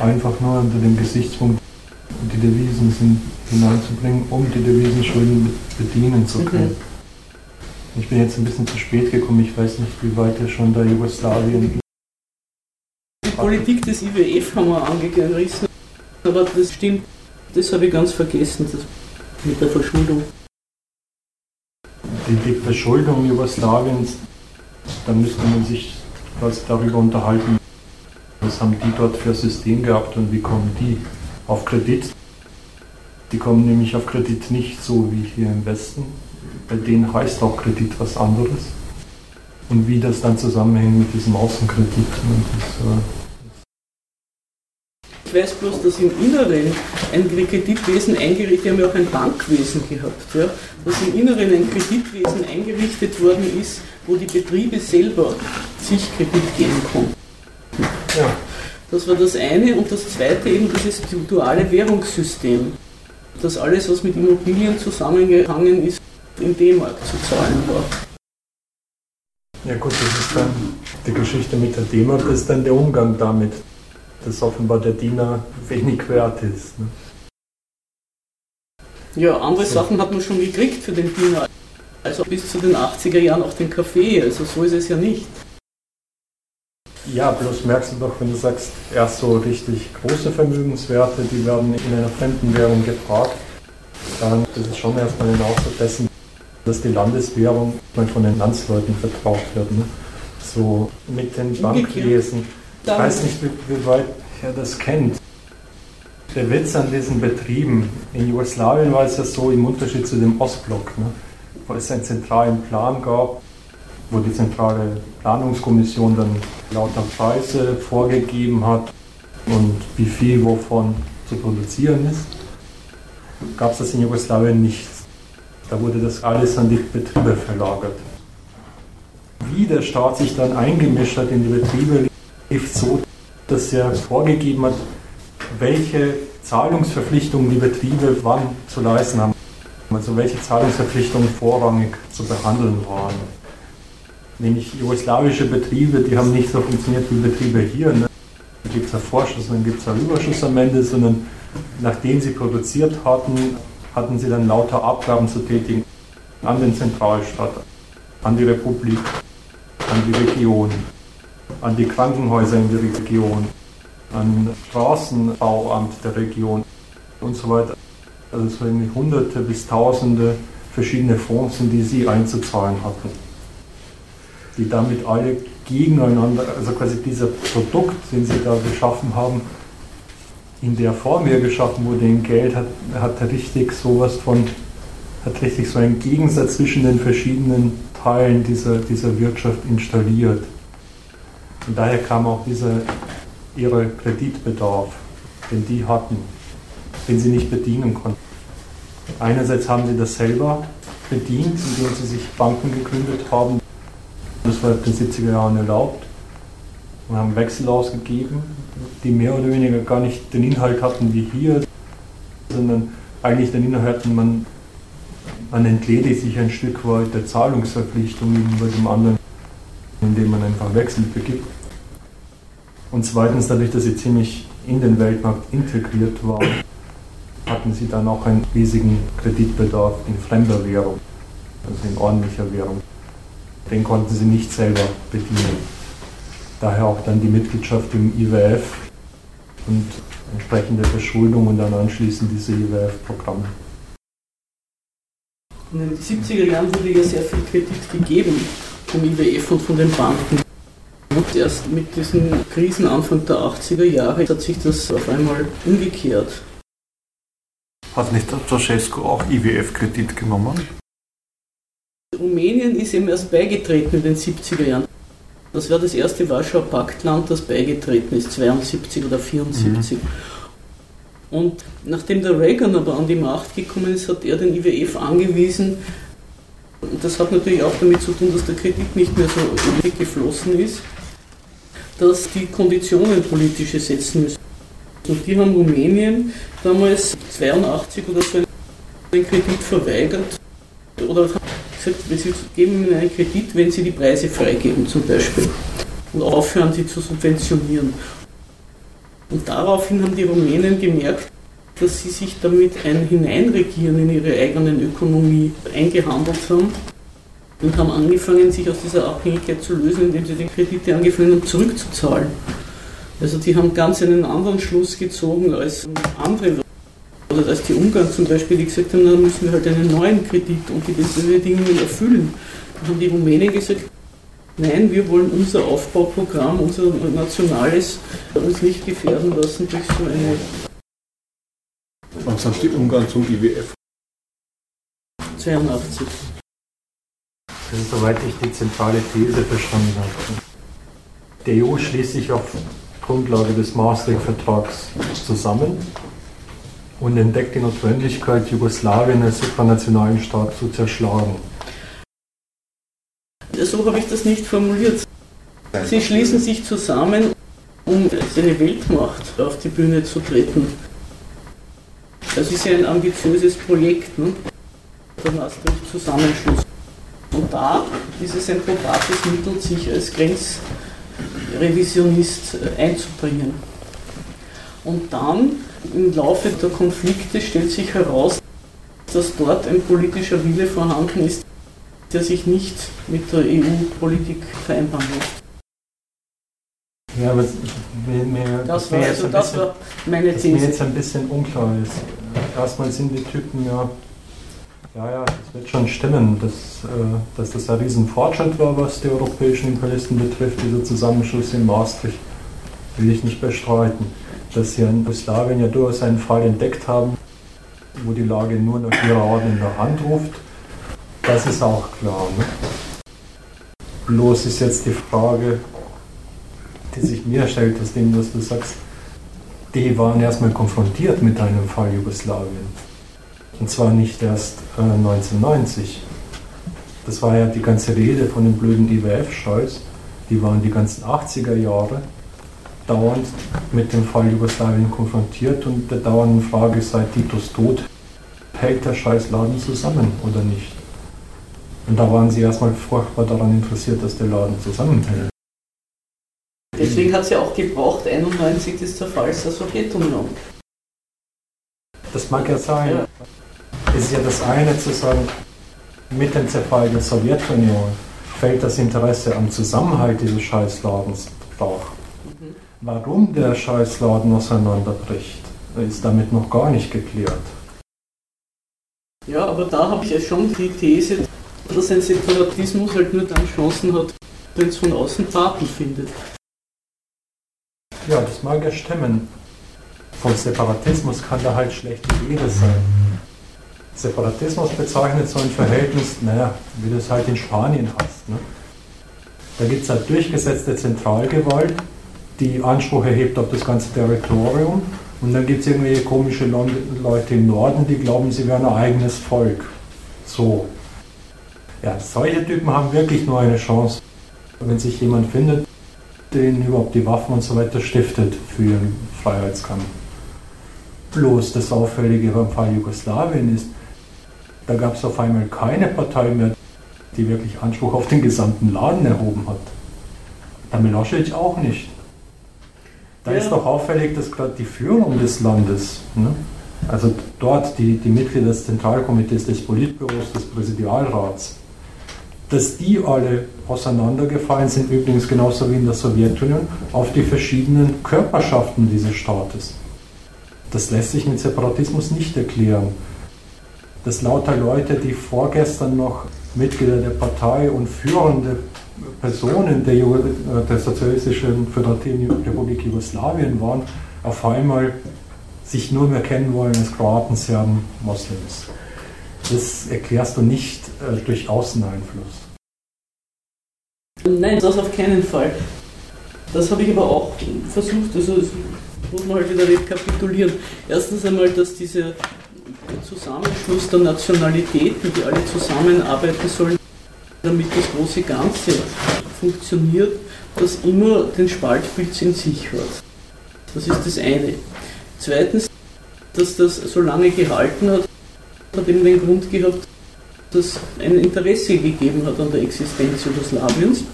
S6: einfach nur unter dem Gesichtspunkt, die Devisen sind hineinzubringen, um die Devisenschulden bedienen zu können. Mhm. Ich bin jetzt ein bisschen zu spät gekommen, ich weiß nicht, wie weit er schon da Jugoslawien.
S1: Die Politik des IWF haben wir angerissen, aber das stimmt, das habe ich ganz vergessen, das mit der Verschuldung.
S6: Die, die Verschuldung Jugoslawiens, da müsste man sich was darüber unterhalten, was haben die dort für ein System gehabt und wie kommen die auf Kredit? Die kommen nämlich auf Kredit nicht so wie hier im Westen. Bei denen heißt auch Kredit was anderes. Und wie das dann zusammenhängt mit diesem Außenkredit. Das,
S1: äh ich weiß bloß, dass im Inneren ein Kreditwesen eingerichtet, wir haben ja auch ein Bankwesen gehabt, ja, dass im Inneren ein Kreditwesen eingerichtet worden ist, wo die Betriebe selber sich Kredit geben konnten. Ja. Das war das eine und das zweite eben dieses duale Währungssystem. Dass alles, was mit Immobilien zusammengehangen ist, in D-Mark zu zahlen war.
S6: Ja gut, das ist dann die Geschichte mit der D-Mark, das ist dann der Umgang damit, dass offenbar der Diener wenig wert ist. Ne?
S1: Ja, andere so. Sachen hat man schon gekriegt für den Diener. Also bis zu den 80er Jahren auch den Kaffee, also so ist es ja nicht.
S6: Ja, bloß merkst du doch, wenn du sagst, erst so richtig große Vermögenswerte, die werden in einer fremden Währung geparkt, dann ist es schon erstmal ein Ausdruck dessen, dass die Landeswährung von den Landsleuten vertraut wird. Ne? So mit den Bankwesen. Ich weiß nicht, wie, wie weit er das kennt. Der Witz an diesen Betrieben, in Jugoslawien war es ja so im Unterschied zu dem Ostblock, ne? wo es einen zentralen Plan gab, wo die zentrale Planungskommission dann lauter Preise vorgegeben hat und wie viel wovon zu produzieren ist, gab es das in Jugoslawien nicht. Da wurde das alles an die Betriebe verlagert. Wie der Staat sich dann eingemischt hat in die Betriebe, lief so, dass er vorgegeben hat, welche Zahlungsverpflichtungen die Betriebe wann zu leisten haben. Also welche Zahlungsverpflichtungen vorrangig zu behandeln waren. Nämlich jugoslawische Betriebe, die haben nicht so funktioniert wie Betriebe hier. Ne? Da gibt es einen Vorschuss, dann gibt es einen Überschuss am Ende, sondern nachdem sie produziert hatten, hatten sie dann lauter Abgaben zu tätigen an den Zentralstaat, an die Republik, an die Region, an die Krankenhäuser in der Region, an Straßenbauamt der Region und so weiter. Also es waren hunderte bis tausende verschiedene Fonds, die sie einzuzahlen hatten, die damit alle gegeneinander, also quasi dieser Produkt, den sie da geschaffen haben, in der Form, wie er geschaffen wurde, in Geld, hat, hat richtig sowas von, hat richtig so einen Gegensatz zwischen den verschiedenen Teilen dieser, dieser Wirtschaft installiert. Und daher kam auch dieser ihre Kreditbedarf, den die hatten, den sie nicht bedienen konnten. Einerseits haben sie das selber bedient, indem sie sich Banken gegründet haben. Das war in den 70er Jahren erlaubt und haben Wechsel ausgegeben, die mehr oder weniger gar nicht den Inhalt hatten wie hier, sondern eigentlich den Inhalt hatten, man, man entledigt sich ein Stück weit der Zahlungsverpflichtung gegenüber dem anderen, indem man einfach Wechsel begibt. Und zweitens, dadurch, dass sie ziemlich in den Weltmarkt integriert waren, hatten sie dann auch einen riesigen Kreditbedarf in fremder Währung, also in ordentlicher Währung. Den konnten sie nicht selber bedienen. Daher auch dann die Mitgliedschaft im IWF und entsprechende Verschuldung und dann anschließend diese IWF-Programme.
S1: In den 70er Jahren wurde ja sehr viel Kredit gegeben vom IWF und von den Banken. Und erst mit diesen Krisen Anfang der 80er Jahre hat sich das auf einmal umgekehrt.
S6: Hat nicht der Ceausescu auch IWF-Kredit genommen?
S1: Rumänien ist ihm erst beigetreten in den 70er Jahren. Das war das erste Warschauer Paktland, das beigetreten ist, 72 oder 74. Mhm. Und nachdem der Reagan aber an die Macht gekommen ist, hat er den IWF angewiesen. Das hat natürlich auch damit zu tun, dass der Kredit nicht mehr so übrig geflossen ist, dass die Konditionen politische setzen müssen. Und die haben Rumänien damals 82 oder so einen Kredit verweigert oder gesagt, sie geben ihnen einen Kredit, wenn sie die Preise freigeben zum Beispiel und aufhören sie zu subventionieren. Und daraufhin haben die Rumänen gemerkt, dass sie sich damit ein Hineinregieren in ihre eigenen Ökonomie eingehandelt haben und haben angefangen, sich aus dieser Abhängigkeit zu lösen, indem sie die Kredite angefangen haben zurückzuzahlen. Also die haben ganz einen anderen Schluss gezogen als andere oder als die Ungarn zum Beispiel, die gesagt haben, dann müssen wir halt einen neuen Kredit und die Bedingungen erfüllen. Dann haben die Rumänen gesagt, nein, wir wollen unser Aufbauprogramm, unser nationales, uns nicht gefährden lassen durch so eine...
S6: Wann sind die Ungarn zum IWF?
S1: 82.
S6: Das ist, soweit ich die zentrale These verstanden habe. Die EU schließt sich auf Grundlage des Maastricht-Vertrags zusammen und entdeckt die Notwendigkeit, Jugoslawien als supranationalen Staat zu zerschlagen.
S1: So habe ich das nicht formuliert. Sie schließen sich zusammen, um als eine Weltmacht auf die Bühne zu treten. Das ist ja ein ambitiöses Projekt, ne? der Maastricht-Zusammenschluss. Und da ist es ein probates Mittel, sich als Grenzrevisionist einzubringen. Und dann im Laufe der Konflikte stellt sich heraus, dass dort ein politischer Wille vorhanden ist, der sich nicht mit der EU-Politik vereinbaren lässt.
S6: Ja, aber mir, mir,
S1: das, war, also das bisschen, war meine
S6: These. Mir jetzt ein bisschen unklar ist. Erstmal sind die Typen ja, ja, ja, das wird schon stimmen, dass, äh, dass das ein Riesenfortschritt war, was die europäischen Imperialisten betrifft, dieser Zusammenschluss in Maastricht, will ich nicht bestreiten. Dass sie in Jugoslawien ja durchaus einen Fall entdeckt haben, wo die Lage nur noch ihrer Orden in der Hand ruft, das ist auch klar. Ne? Bloß ist jetzt die Frage, die sich mir stellt, aus dem, was du sagst, die waren erstmal konfrontiert mit einem Fall Jugoslawien. Und zwar nicht erst äh, 1990. Das war ja die ganze Rede von dem blöden IWF-Scheiß. Die waren die ganzen 80er Jahre dauernd mit dem Fall Jugoslawien konfrontiert und der dauernden Frage seit Titos Tod, hält der Scheißladen zusammen oder nicht? Und da waren sie erstmal furchtbar daran interessiert, dass der Laden zusammenhält.
S1: Deswegen hat es ja auch gebraucht, 91 des Zerfalls der Sowjetunion.
S6: Das mag ja sein. Ja. Es ist ja das eine zu sagen, mit dem Zerfall der Sowjetunion fällt das Interesse am Zusammenhalt dieses Scheißladens brach. Warum der Scheißladen auseinanderbricht, ist damit noch gar nicht geklärt.
S1: Ja, aber da habe ich ja schon die These, dass ein Separatismus halt nur dann Chancen hat, wenn es von außen Taten findet.
S6: Ja, das mag ja stimmen. Vom Separatismus kann da halt schlechte Rede sein. Separatismus bezeichnet so ein Verhältnis, naja, wie du es halt in Spanien hast. Ne? Da gibt es halt durchgesetzte Zentralgewalt, die Anspruch erhebt auf das ganze Territorium. Und dann gibt es irgendwelche komische Leute im Norden, die glauben, sie wären ein eigenes Volk. So. Ja, solche Typen haben wirklich nur eine Chance, wenn sich jemand findet, den überhaupt die Waffen und so weiter stiftet für ihren Freiheitskampf. Bloß das Auffällige beim Fall Jugoslawien ist, da gab es auf einmal keine Partei mehr, die wirklich Anspruch auf den gesamten Laden erhoben hat. Der Milosevic auch nicht. Da ja. ist doch auffällig, dass gerade die Führung des Landes, ne, also dort die, die Mitglieder des Zentralkomitees, des Politbüros, des Präsidialrats, dass die alle auseinandergefallen sind, übrigens genauso wie in der Sowjetunion, auf die verschiedenen Körperschaften dieses Staates. Das lässt sich mit Separatismus nicht erklären. Dass lauter Leute, die vorgestern noch Mitglieder der Partei und führende Personen der, der Sozialistischen Föderativen Republik Jugoslawien waren, auf einmal sich nur mehr kennen wollen als Kroaten, Serben, Moslems. Das erklärst du nicht äh, durch Außeneinfluss.
S1: Nein, das auf keinen Fall. Das habe ich aber auch versucht, also das muss man halt wieder rekapitulieren. Erstens einmal, dass dieser Zusammenschluss der Nationalitäten, die alle zusammenarbeiten sollen, damit das große Ganze funktioniert, das immer den Spaltpilz in sich hat. Das ist das eine. Zweitens, dass das so lange gehalten hat, hat eben den Grund gehabt, dass ein Interesse gegeben hat an der Existenz Jugoslawiens.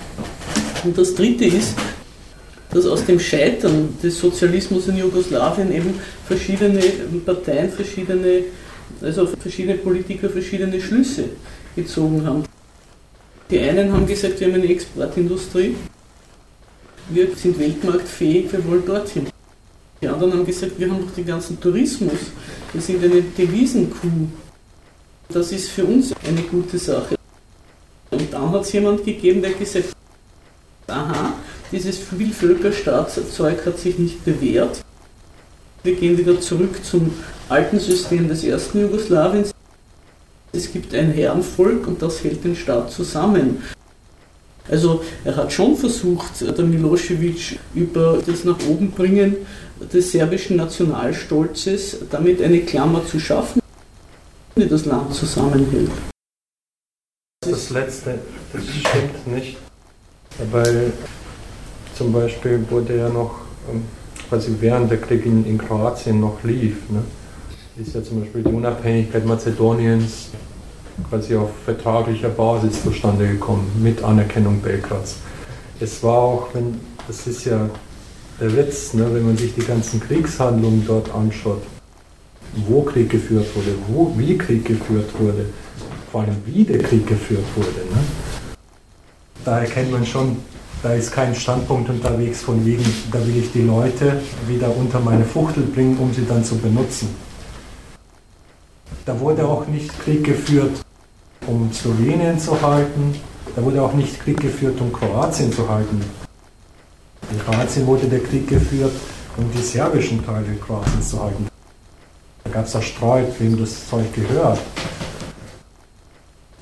S1: Und das dritte ist, dass aus dem Scheitern des Sozialismus in Jugoslawien eben verschiedene Parteien, verschiedene, also verschiedene Politiker verschiedene Schlüsse gezogen haben. Die einen haben gesagt, wir haben eine Exportindustrie, wir sind weltmarktfähig, wir wollen dorthin. Die anderen haben gesagt, wir haben doch den ganzen Tourismus, wir sind eine Devisenkuh. Das ist für uns eine gute Sache. Und dann hat es jemand gegeben, der gesagt hat, aha, dieses Vielvölkerstaatszeug hat sich nicht bewährt. Wir gehen wieder zurück zum alten System des ersten Jugoslawiens. Es gibt ein Herrenvolk und das hält den Staat zusammen. Also er hat schon versucht, der Milosevic über das nach oben bringen des serbischen Nationalstolzes damit eine Klammer zu schaffen, die das Land zusammenhält.
S6: Das letzte, das stimmt nicht, weil zum Beispiel wurde ja noch, ähm, quasi während der Krieg in, in Kroatien noch lief, ne, ist ja zum Beispiel die Unabhängigkeit Mazedoniens quasi auf vertraglicher Basis zustande gekommen, mit Anerkennung Belgrads. Es war auch, wenn, das ist ja der Witz, ne, wenn man sich die ganzen Kriegshandlungen dort anschaut, wo Krieg geführt wurde, wo, wie Krieg geführt wurde, vor allem wie der Krieg geführt wurde. Ne? Da erkennt man schon Da ist kein Standpunkt unterwegs von wegen, da will ich die Leute wieder unter meine Fuchtel bringen, um sie dann zu benutzen. Da wurde auch nicht Krieg geführt, um Slowenien zu halten. Da wurde auch nicht Krieg geführt, um Kroatien zu halten. In Kroatien wurde der Krieg geführt, um die serbischen Teile Kroatiens zu halten. Da gab es auch Streit, wem das Zeug gehört.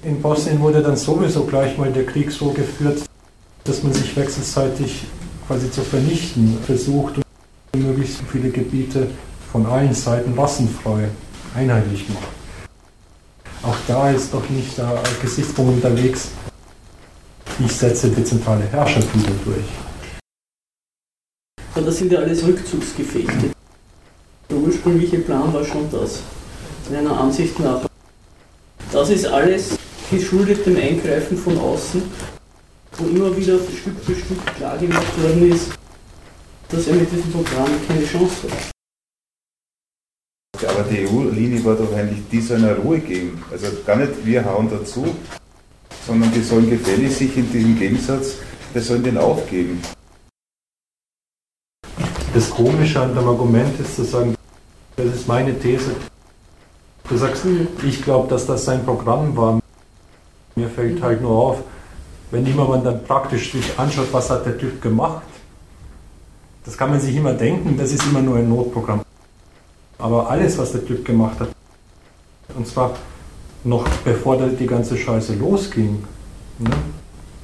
S6: In Bosnien wurde dann sowieso gleich mal der Krieg so geführt, dass man sich wechselseitig quasi zu vernichten versucht und möglichst viele Gebiete von allen Seiten rassenfrei einheitlich macht. Auch da ist doch nicht der Gesichtspunkt unterwegs, ich setze dezentrale Herrschaft wieder durch.
S1: Das sind ja alles Rückzugsgefechte. Der ursprüngliche Plan war schon das, meiner Ansicht nach. Das ist alles geschuldet dem Eingreifen von außen, wo immer wieder Stück für Stück klargemacht worden ist, dass er mit diesem Programm keine Chance hat.
S2: Aber die EU-Linie war doch eigentlich, die soll eine Ruhe geben. Also gar nicht wir hauen dazu, sondern die sollen gefällig sich in diesem Gegensatz, wir sollen den aufgeben.
S6: Das Komische an dem Argument ist zu sagen, das ist meine These. Du sagst, ich glaube, dass das sein Programm war. Mir fällt halt nur auf, wenn jemand dann praktisch sich anschaut, was hat der Typ gemacht, das kann man sich immer denken, das ist immer nur ein Notprogramm. Aber alles, was der Typ gemacht hat, und zwar noch bevor die ganze Scheiße losging, ne?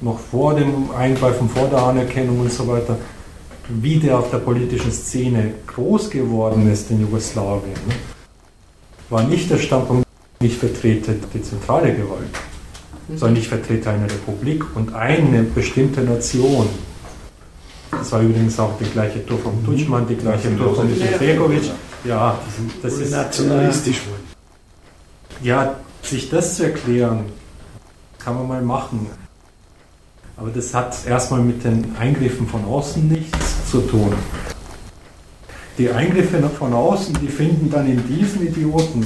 S6: noch vor dem Eingreifen, vor der Anerkennung und so weiter, wie der auf der politischen Szene groß geworden ist in Jugoslawien, ne? war nicht der Standpunkt, ich vertrete die zentrale Gewalt, mhm. sondern ich vertrete eine Republik und eine bestimmte Nation. Das war übrigens auch die gleiche Tour von Tutschmann, die gleiche Tour von Ibrahimovic. Ja, das ist nationalistisch. Ja, sich das zu erklären, kann man mal machen. Aber das hat erstmal mit den Eingriffen von außen nichts zu tun. Die Eingriffe von außen, die finden dann in diesen Idioten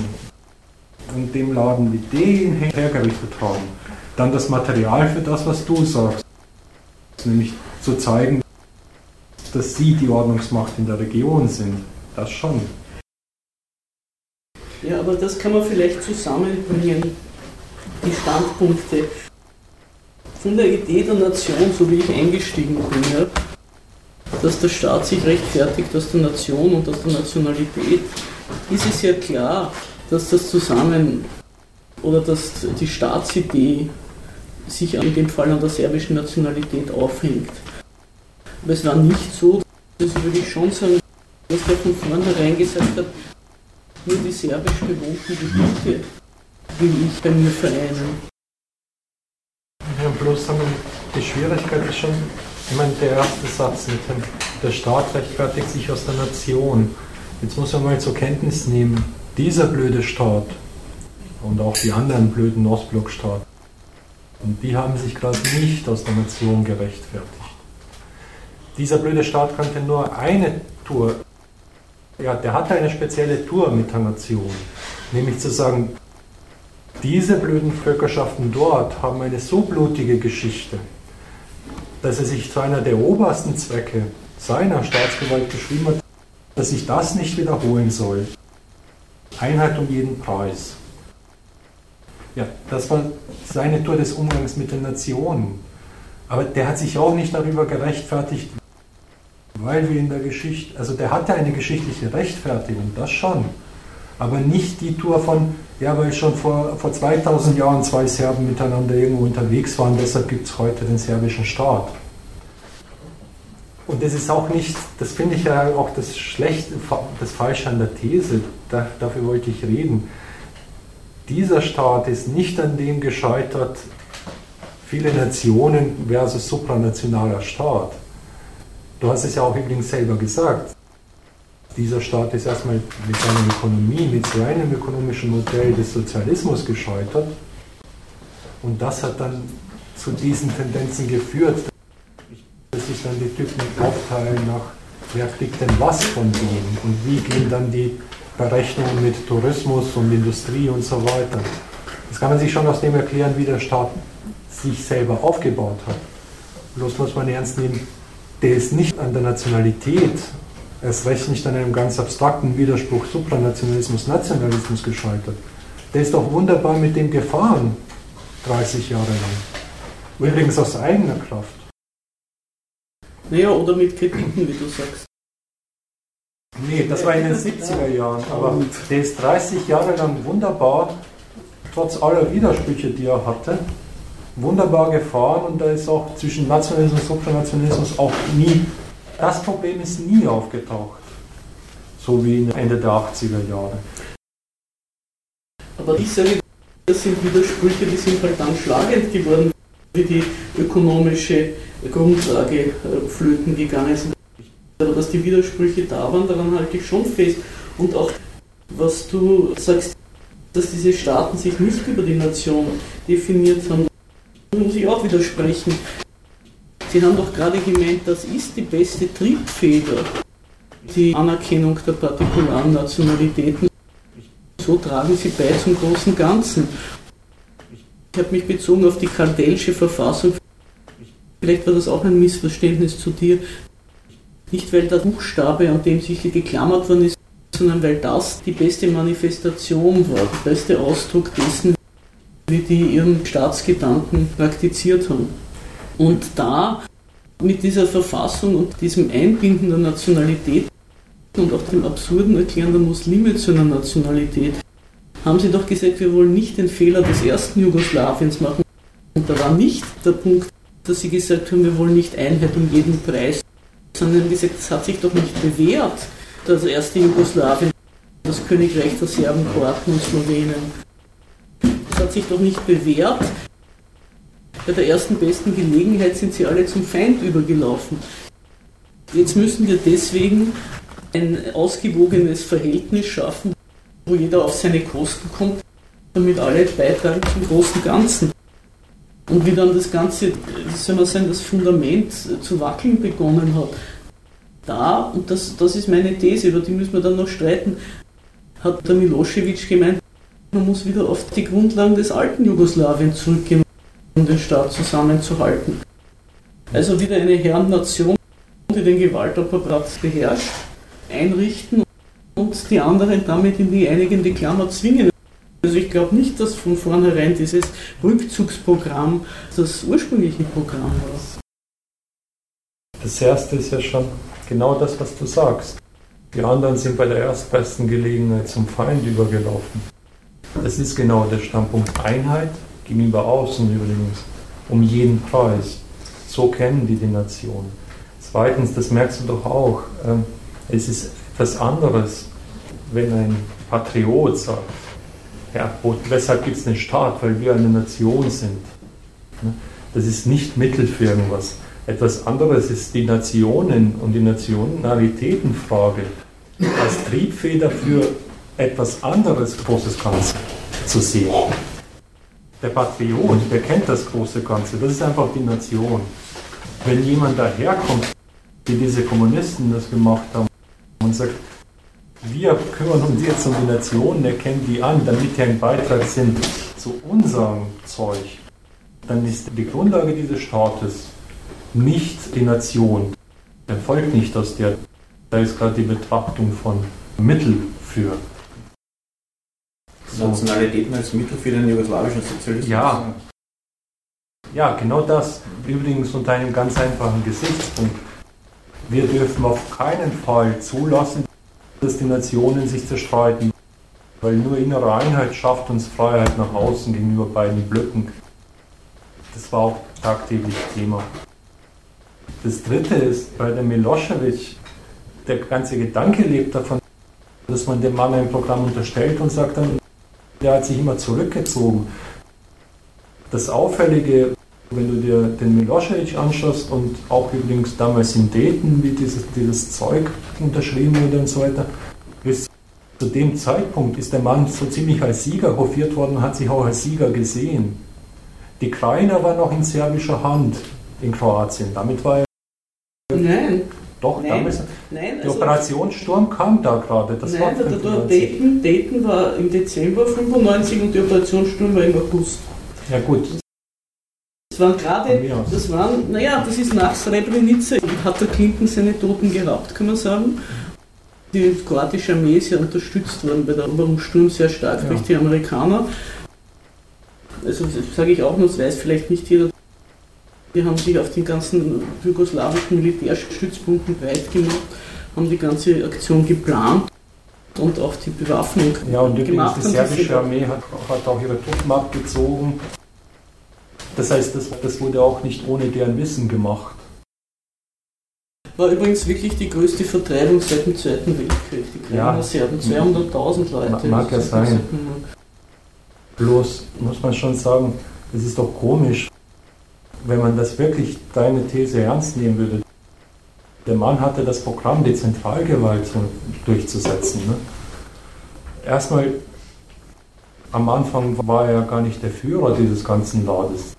S6: und dem Laden, wie die ihn hergerichtet haben, dann das Material für das, was du sagst. Nämlich zu zeigen, dass sie die Ordnungsmacht in der Region sind. Das schon.
S1: Ja, aber das kann man vielleicht zusammenbringen, die Standpunkte von der Idee der Nation, so wie ich eingestiegen bin, ja, dass der Staat sich rechtfertigt aus der Nation und aus der Nationalität, ist es ja klar, dass das zusammen oder dass die Staatsidee sich in dem Fall an der serbischen Nationalität aufhängt. Aber es war nicht so, das würde ich schon sagen, dass der von vornherein gesagt hat, nur die serbisch bewohnten Gebiete will ich bei mir vereinen.
S6: Ja, bloß die Schwierigkeit ist schon, ich meine, der erste Satz mit dem, der Staat rechtfertigt sich aus der Nation. Jetzt muss man mal zur Kenntnis nehmen, dieser blöde Staat und auch die anderen blöden Ostblockstaaten, und die haben sich gerade nicht aus der Nation gerechtfertigt. Dieser blöde Staat könnte nur eine Tour ja, der hatte eine spezielle Tour mit der Nation. Nämlich zu sagen, diese blöden Völkerschaften dort haben eine so blutige Geschichte, dass er sich zu einer der obersten Zwecke seiner Staatsgewalt geschrieben hat, dass sich das nicht wiederholen soll. Einheit um jeden Preis. Ja, das war seine Tour des Umgangs mit den Nationen. Aber der hat sich auch nicht darüber gerechtfertigt, weil wir in der Geschichte, also der hatte eine geschichtliche Rechtfertigung, das schon, aber nicht die Tour von, ja, weil schon vor, vor 2000 Jahren zwei Serben miteinander irgendwo unterwegs waren, deshalb gibt es heute den serbischen Staat. Und das ist auch nicht, das finde ich ja auch das Schlechte, das Falsche an der These, da, dafür wollte ich reden. Dieser Staat ist nicht an dem gescheitert, viele Nationen versus supranationaler Staat. Du hast es ja auch übrigens selber gesagt. Dieser Staat ist erstmal mit seiner Ökonomie, mit seinem ökonomischen Modell des Sozialismus gescheitert. Und das hat dann zu diesen Tendenzen geführt, dass sich dann die Typen aufteilen nach, wer kriegt denn was von denen und wie gehen dann die Berechnungen mit Tourismus und Industrie und so weiter. Das kann man sich schon aus dem erklären, wie der Staat sich selber aufgebaut hat. bloß muss man ernst nehmen, der ist nicht an der Nationalität, erst recht nicht an einem ganz abstrakten Widerspruch Supranationalismus, Nationalismus gescheitert. Der ist doch wunderbar mit dem gefahren, 30 Jahre lang. Übrigens aus eigener Kraft.
S1: Naja, oder mit Kritiken, wie du sagst.
S6: Nee, das war in den 70er Jahren. Aber der ist 30 Jahre lang wunderbar, trotz aller Widersprüche, die er hatte, wunderbar gefahren und da ist auch zwischen Nationalismus und Supranationalismus auch nie, das Problem ist nie aufgetaucht. So wie Ende der 80er Jahre.
S1: Aber ich sage, das sind Widersprüche, die sind halt dann schlagend geworden, wie die ökonomische Grundlage äh, flöten gegangen sind. Aber dass die Widersprüche da waren, daran halte ich schon fest. Und auch, was du sagst, dass diese Staaten sich nicht über die Nation definiert haben, muss ich auch widersprechen. Sie haben doch gerade gemeint, das ist die beste Triebfeder, die Anerkennung der partikularen Nationalitäten. So tragen sie bei zum großen Ganzen. Ich habe mich bezogen auf die Kardellsche Verfassung. Vielleicht war das auch ein Missverständnis zu dir. Nicht, weil der Buchstabe, an dem sich geklammert worden ist, sondern weil das die beste Manifestation war, der beste Ausdruck dessen, wie die ihren Staatsgedanken praktiziert haben. Und da mit dieser Verfassung und diesem Einbinden der Nationalität und auch dem absurden Erklären der Muslime zu einer Nationalität, haben sie doch gesagt, wir wollen nicht den Fehler des ersten Jugoslawiens machen. Und da war nicht der Punkt, dass sie gesagt haben, wir wollen nicht Einheit um jeden Preis, sondern gesagt, es hat sich doch nicht bewährt, das erste Jugoslawien, das Königreich der Serben, Kroaten und Slowenen hat sich doch nicht bewährt. Bei der ersten besten Gelegenheit sind sie alle zum Feind übergelaufen. Jetzt müssen wir deswegen ein ausgewogenes Verhältnis schaffen, wo jeder auf seine Kosten kommt, damit alle beitragen zum großen Ganzen. Und wie dann das Ganze, wie soll man sagen, das Fundament zu wackeln begonnen hat, da, und das, das ist meine These, über die müssen wir dann noch streiten, hat der Milosevic gemeint, man muss wieder auf die Grundlagen des alten Jugoslawien zurückgehen, um den Staat zusammenzuhalten. Also wieder eine Herrennation, die den Gewaltapparat beherrscht, einrichten und die anderen damit in die einigende Klammer zwingen. Also ich glaube nicht, dass von vornherein dieses Rückzugsprogramm das ursprüngliche Programm war.
S6: Das erste ist ja schon genau das, was du sagst. Die anderen sind bei der erstbesten Gelegenheit zum Feind übergelaufen. Das ist genau der Standpunkt Einheit gegenüber außen übrigens, um jeden Preis. So kennen die die Nation. Zweitens, das merkst du doch auch, ähm, es ist etwas anderes, wenn ein Patriot sagt, ja, weshalb gibt es einen Staat? Weil wir eine Nation sind. Ne? Das ist nicht Mittel für irgendwas. Etwas anderes ist die Nationen und die Nationalitätenfrage als Triebfeder für etwas anderes großes Ganze zu sehen. Der Patriot, der kennt das große Ganze, das ist einfach die Nation. Wenn jemand daherkommt, wie diese Kommunisten das gemacht haben, und sagt, wir kümmern uns jetzt um die Nation, erkennen die an, damit die ein Beitrag sind zu unserem Zeug, dann ist die Grundlage dieses Staates nicht die Nation. Der folgt nicht aus der, da ist gerade die Betrachtung von Mittel für
S7: Nationalitäten als Mittel für den jugoslawischen Sozialismus.
S6: Ja. Ja, genau das. Übrigens unter einem ganz einfachen Gesichtspunkt. Wir dürfen auf keinen Fall zulassen, dass die Nationen sich zerstreiten, weil nur innere Einheit schafft uns Freiheit nach außen gegenüber beiden Blöcken. Das war auch tagtäglich Thema. Das dritte ist, bei der Milosevic, der ganze Gedanke lebt davon, dass man dem Mann ein Programm unterstellt und sagt dann, der hat sich immer zurückgezogen. Das Auffällige, wenn du dir den Milosevic anschaust und auch übrigens damals in Dayton, wie dieses, dieses Zeug unterschrieben wurde und so weiter, ist zu dem Zeitpunkt ist der Mann so ziemlich als Sieger hofiert worden und hat sich auch als Sieger gesehen. Die Krajina war noch in serbischer Hand in Kroatien. Damit war er.
S1: Nein.
S6: Doch,
S1: nein,
S6: damals.
S1: Nein,
S6: die also, Operation Sturm kam da gerade.
S1: Das nein, war der, der Dayton, Dayton war im Dezember 95 und die Operation Sturm war im August.
S6: Ja gut.
S1: Das waren gerade, das waren, naja, das ist nach Srebrenica, hat der Clinton seine Toten gehabt, kann man sagen. Die kroatische Armee ist ja unterstützt worden bei der Eroberungssturm sehr stark ja. durch die Amerikaner. Also sage ich auch nur, das weiß vielleicht nicht jeder. Die haben sich auf den ganzen jugoslawischen Militärstützpunkten weit gemacht, haben die ganze Aktion geplant und auch die Bewaffnung
S6: ja, und gemacht. Die serbische Armee hat, hat, auch ihre Truppen abgezogen. Das heißt, das, das wurde auch nicht ohne deren Wissen gemacht.
S1: War übrigens wirklich die größte Vertreibung seit dem Zweiten Weltkrieg. Die kleinen ja. Serben, 200.000 Leute.
S6: Mag ja sein. Bloß muss man schon sagen, es ist doch komisch, wenn man das wirklich deine These ernst nehmen würde. Der Mann hatte das Programm, die Zentralgewalt durchzusetzen. Ne? Erstmal, am Anfang war er gar nicht der Führer dieses ganzen Lades.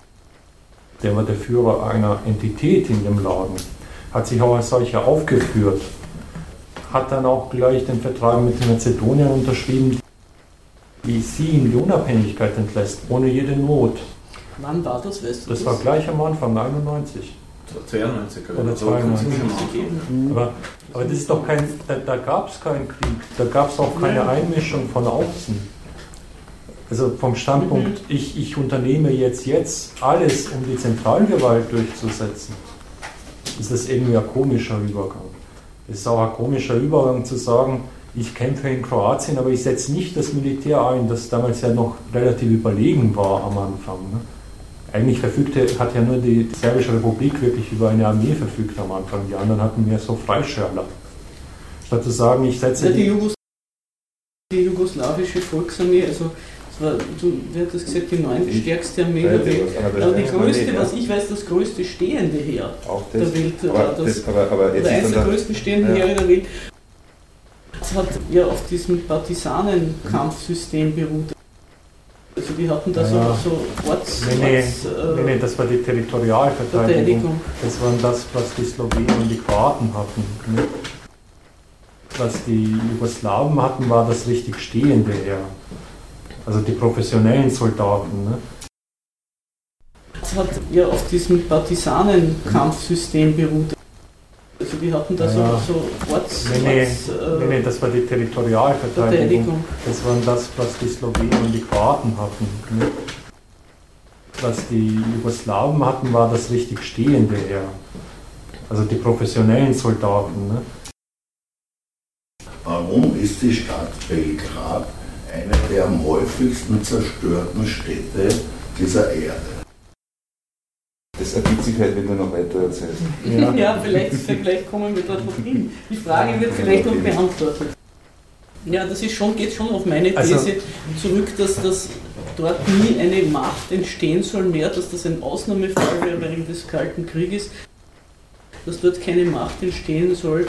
S6: Der war der Führer einer Entität in dem Laden. Hat sich auch als solcher aufgeführt. Hat dann auch gleich den Vertrag mit den Mazedonien unterschrieben, die sie in die Unabhängigkeit entlässt, ohne jede Not.
S1: Wann war das, weißt
S6: du Das, das war gleich am Anfang, 91.
S7: 92
S6: oder 92. Aber, aber das ist doch kein, da, da gab es keinen Krieg, da gab es auch keine Einmischung von außen. Also vom Standpunkt, mhm. ich, ich unternehme jetzt, jetzt alles, um die Zentralgewalt durchzusetzen, ist das irgendwie ein komischer Übergang. Es ist auch ein komischer Übergang zu sagen, ich kämpfe in Kroatien, aber ich setze nicht das Militär ein, das damals ja noch relativ überlegen war am Anfang. Ne? Eigentlich verfügte, hat ja nur die Serbische Republik wirklich über eine Armee verfügt am Anfang. Die anderen hatten mehr so Freischärler. Statt zu sagen, ich setze.
S1: Ja, die, Jugos die jugoslawische Volksarmee, also war, du, wer hat das gesagt, die neuntstärkste Armee der Welt. Aber die größte, was ich weiß, das größte stehende Heer der Welt.
S2: Aber, das, aber, aber
S1: jetzt eines der größten stehenden ja. Heere der Welt. Das hat ja auf diesem Partisanenkampfsystem beruht. Also die hatten da ja. so, so Orts,
S6: nee, Orts, äh, nee, das war die Territorialverteidigung. Das waren das, was die Slowenen und die Kroaten hatten. Ne? Was die Jugoslawen hatten, war das richtig stehende Heer. Also die professionellen Soldaten. Ne?
S1: Das hat ja auf diesem Partisanenkampfsystem beruht. Also die hatten da ja. so, so Orts...
S6: Nee nee, Orts, äh, nee, nee, das war die Territorialverteidigung. Das waren das, was die Slowenen und die Kroaten hatten. Ne? Was die Jugoslawen hatten, war das richtig stehende Heer. Also die professionellen Soldaten. Ne?
S3: Warum ist die Stadt Belgrad eine der am häufigsten zerstörten Städte dieser Erde?
S2: Das ergibt sich halt, wenn du noch weiter erzählst.
S1: Ja, ja vielleicht, vielleicht kommen wir dort noch hin. Die Frage wird vielleicht noch beantwortet. Ja, das ist schon, geht schon auf meine also These also, zurück, dass das dort nie eine Macht entstehen soll mehr, dass das ein Ausnahmefall wäre während des Kalten Krieges, dass dort keine Macht entstehen soll,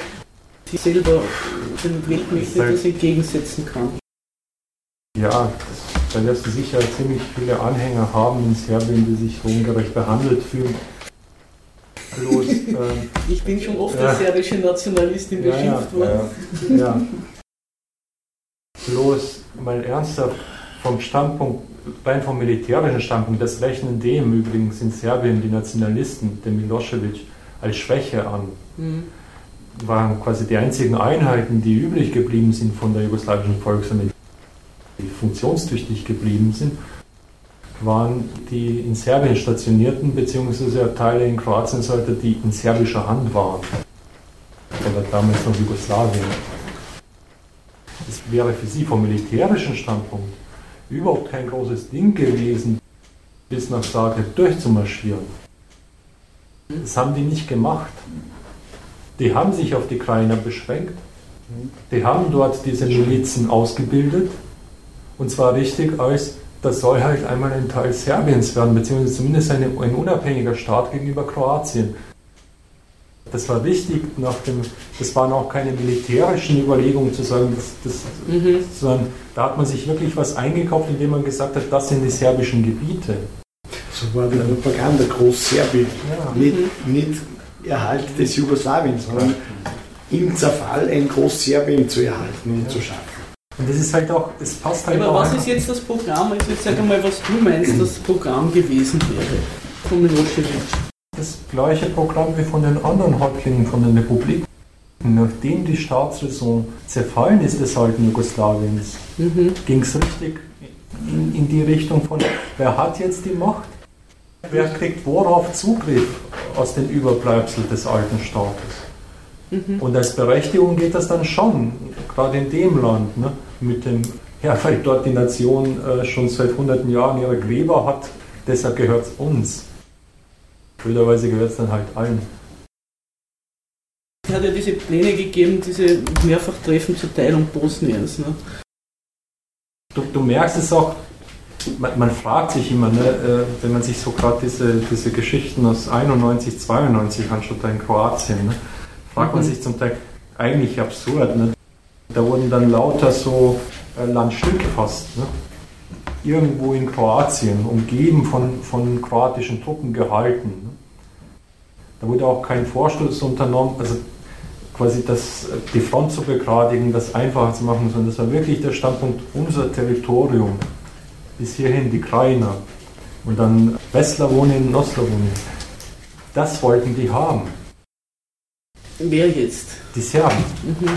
S1: die selber den Weltmächten etwas entgegensetzen kann.
S6: Ja, da wirst du sicher ziemlich viele Anhänger haben in Serbien, die sich ungerecht behandelt fühlen.
S1: Bloß, ähm, ich bin schon oft als serbische Nationalistin ja, beschimpft worden.
S6: Ja, ja. Bloß mal ernsthaft vom Standpunkt, rein vom militärischen Standpunkt, das rechnen dem übrigens in Serbien die Nationalisten, den Milosevic, als Schwäche an. Mhm. Waren quasi die einzigen Einheiten, die übrig geblieben sind von der jugoslawischen Volksarmee, die funktionstüchtig geblieben sind, waren die in Serbien stationierten, beziehungsweise Teile in Kroatien sollte, die in serbischer Hand waren. Oder damals noch Jugoslawien. Es wäre für sie vom militärischen Standpunkt überhaupt kein großes Ding gewesen, bis nach Zagreb durchzumarschieren. Das haben die nicht gemacht. Die haben sich auf die Krainer beschränkt. Die haben dort diese Milizen ausgebildet und zwar richtig als, das soll halt einmal ein Teil Serbiens werden, beziehungsweise zumindest eine, ein unabhängiger Staat gegenüber Kroatien. Das war wichtig, nach dem, das waren auch keine militärischen Überlegungen zu sagen, das, das, mhm. sondern da hat man sich wirklich was eingekauft, indem man gesagt hat, das sind die serbischen Gebiete.
S4: So war die Propaganda Großserbien. Ja. Nicht, nicht Erhalt des Jugoslawiens, sondern im Zerfall ein Großserbien zu erhalten und ja. zu schaffen.
S6: Und das ist halt auch, es passt halt
S1: Aber was ist jetzt das Programm? Also jetzt sag einmal, was du meinst, das Programm gewesen wäre. von Milosevic.
S6: Das gleiche Programm wie von den anderen Häuptlingen von den Republiken. Nachdem die Staatsräson zerfallen ist des alten Jugoslawiens,
S1: Mhm.
S6: ging es richtig in, in die Richtung von, wer hat jetzt die Macht? Wer kriegt worauf Zugriff aus den Überbleibseln des alten Staates?
S1: Mhm.
S6: Und als Berechtigung geht das dann schon, gerade in dem Land, ne, mit dem, ja, weil dort die Nation äh, schon seit hunderten Jahren ihre Gräber hat, deshalb gehört es uns. Blöderweise gehört es dann halt allen.
S1: Es hat ja diese Pläne gegeben, diese Mehrfachtreffen zur Teilung Bosniens. Ne?
S6: Du, du merkst es auch, man, man fragt sich immer, ne, äh, wenn man sich so gerade diese, diese Geschichten aus 91, 92 anschaut, da in Kroatien, ne, fragt man
S1: Mhm.
S6: sich zum Teil eigentlich absurd. Ne? Da wurden dann lauter so äh, Landstücke fast, ne? irgendwo in Kroatien, umgeben von, von kroatischen Truppen gehalten. Ne? Da wurde auch kein Vorstoß unternommen, also quasi das, die Front zu begradigen, das einfacher zu machen, sondern das war wirklich der Standpunkt, unser Territorium bis hierhin die Krainer und dann Westslawonien und Ostslawonien. Das wollten die haben,
S1: Wer jetzt?
S6: die Serben.
S1: Mhm.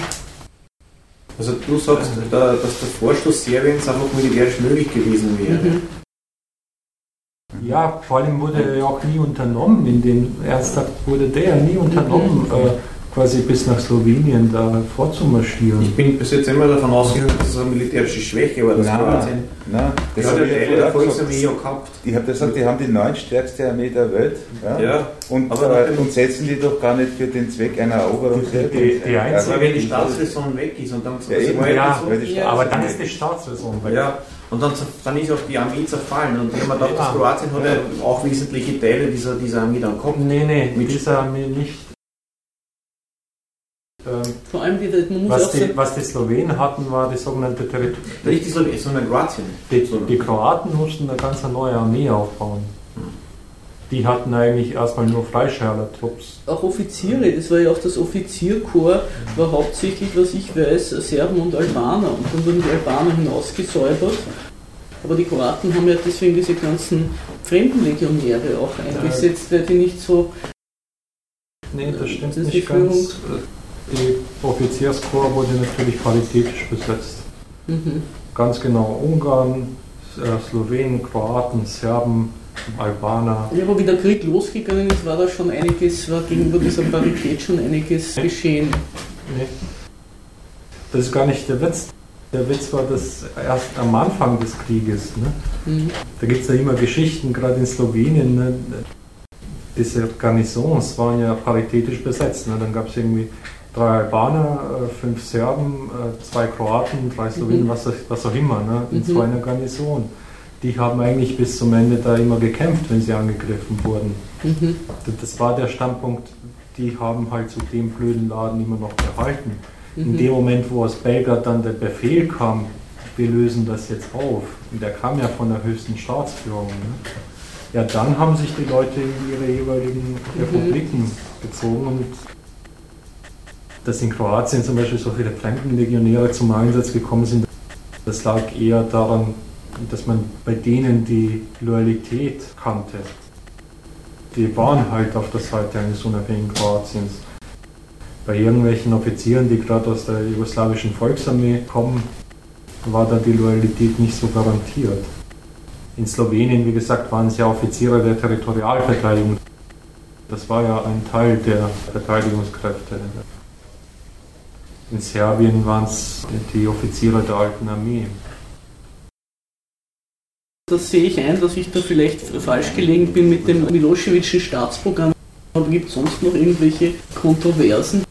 S7: Also du sagst, da, dass der Vorstoß Serbiens einfach militärisch möglich gewesen wäre.
S1: Mhm.
S6: Ja, vor allem wurde er ja auch nie unternommen, in dem ernsthaft wurde der ja nie unternommen, äh, quasi bis nach Slowenien da vorzumarschieren.
S7: Ich bin bis jetzt immer davon ausgegangen, dass es eine militärische Schwäche war, dass
S2: Nein,
S7: Kroatien
S2: nein,
S7: das
S2: das
S7: hat
S2: habe
S7: ja der Volksarmee ja
S2: gesagt.
S7: gehabt.
S2: Ich habe gesagt, die haben die neuntstärkste Armee der Welt ja?
S7: Ja,
S2: und,
S7: aber
S2: äh, und setzen die doch gar nicht für den Zweck einer Eroberung
S6: Die- die- die
S2: ein.
S6: einzige-
S7: aber wenn die Staatsräson weg ist und dann
S2: Ja, eben,
S7: war
S6: ja,
S1: Ja,
S6: Aber dann ist die Staatsräson weg.
S7: Ja, und dann, dann ist auch die Armee zerfallen. Und ich habe mir gedacht. Kroatien hat ja auch wesentliche Teile dieser, dieser Armee dann gehabt.
S6: Nee, nee,
S7: mit
S6: dieser Armee nicht. Ähm,
S1: Vor allem, die, man muss
S6: was,
S1: auch
S6: die, was die Slowenen hatten, war die sogenannte Territorial.
S7: Nicht die Slowenien, sondern Kroatien.
S6: Die, die Kroaten mussten eine ganz neue Armee aufbauen. Die hatten eigentlich erstmal nur Freischärler-Trupps.
S1: auch Offiziere, das war ja auch das Offizierkorps, war hauptsächlich, was ich weiß, Serben und Albaner. Und dann wurden die Albaner hinausgesäubert. Aber die Kroaten haben ja deswegen diese ganzen Fremdenlegionäre auch eingesetzt, weil die nicht so.
S6: Nee, das stimmt
S1: Das ist die
S6: nicht ganz. Die Offizierskorps wurde natürlich paritätisch besetzt.
S1: Mhm.
S6: Ganz genau Ungarn, äh, Slowenen, Kroaten, Serben, Albaner.
S1: Ja, aber wie der Krieg losgegangen ist, war da schon einiges, war gegenüber dieser Parität schon einiges geschehen.
S6: Nee. Das ist gar nicht der Witz. Der Witz war das erst am Anfang des Krieges. Ne?
S1: Mhm.
S6: Da gibt es ja immer Geschichten, gerade in Slowenien. Ne? Diese Garnisons waren ja paritätisch besetzt. Ne? Dann gab es irgendwie drei Albaner, äh, fünf Serben, äh, zwei Kroaten, drei Slowenen,
S1: Mhm.
S6: was, was auch immer, ne? in
S1: Mhm.
S6: so einer Garnison. Die haben eigentlich bis zum Ende da immer gekämpft, wenn sie angegriffen wurden.
S1: Mhm.
S6: Das war der Standpunkt, die haben halt zu dem blöden Laden immer noch gehalten. In
S1: Mhm.
S6: dem Moment, wo aus Belgrad dann der Befehl kam, wir lösen das jetzt auf, und der kam ja von der höchsten Staatsführung, ne? ja, dann haben sich die Leute in ihre jeweiligen Republiken gezogen und dass in Kroatien zum Beispiel so viele Fremdenlegionäre zum Einsatz gekommen sind, das lag eher daran, dass man bei denen die Loyalität kannte. Die waren halt auf der Seite eines unabhängigen Kroatiens. Bei irgendwelchen Offizieren, die gerade aus der jugoslawischen Volksarmee kommen, war da die Loyalität nicht so garantiert. In Slowenien, wie gesagt, waren es ja Offiziere der Territorialverteidigung. Das war ja ein Teil der Verteidigungskräfte. In Serbien waren es die Offiziere der alten Armee.
S1: Das sehe ich ein, dass ich da vielleicht falsch gelegen bin mit dem Miloševićschen Staatsprogramm. Aber gibt es sonst noch irgendwelche Kontroversen?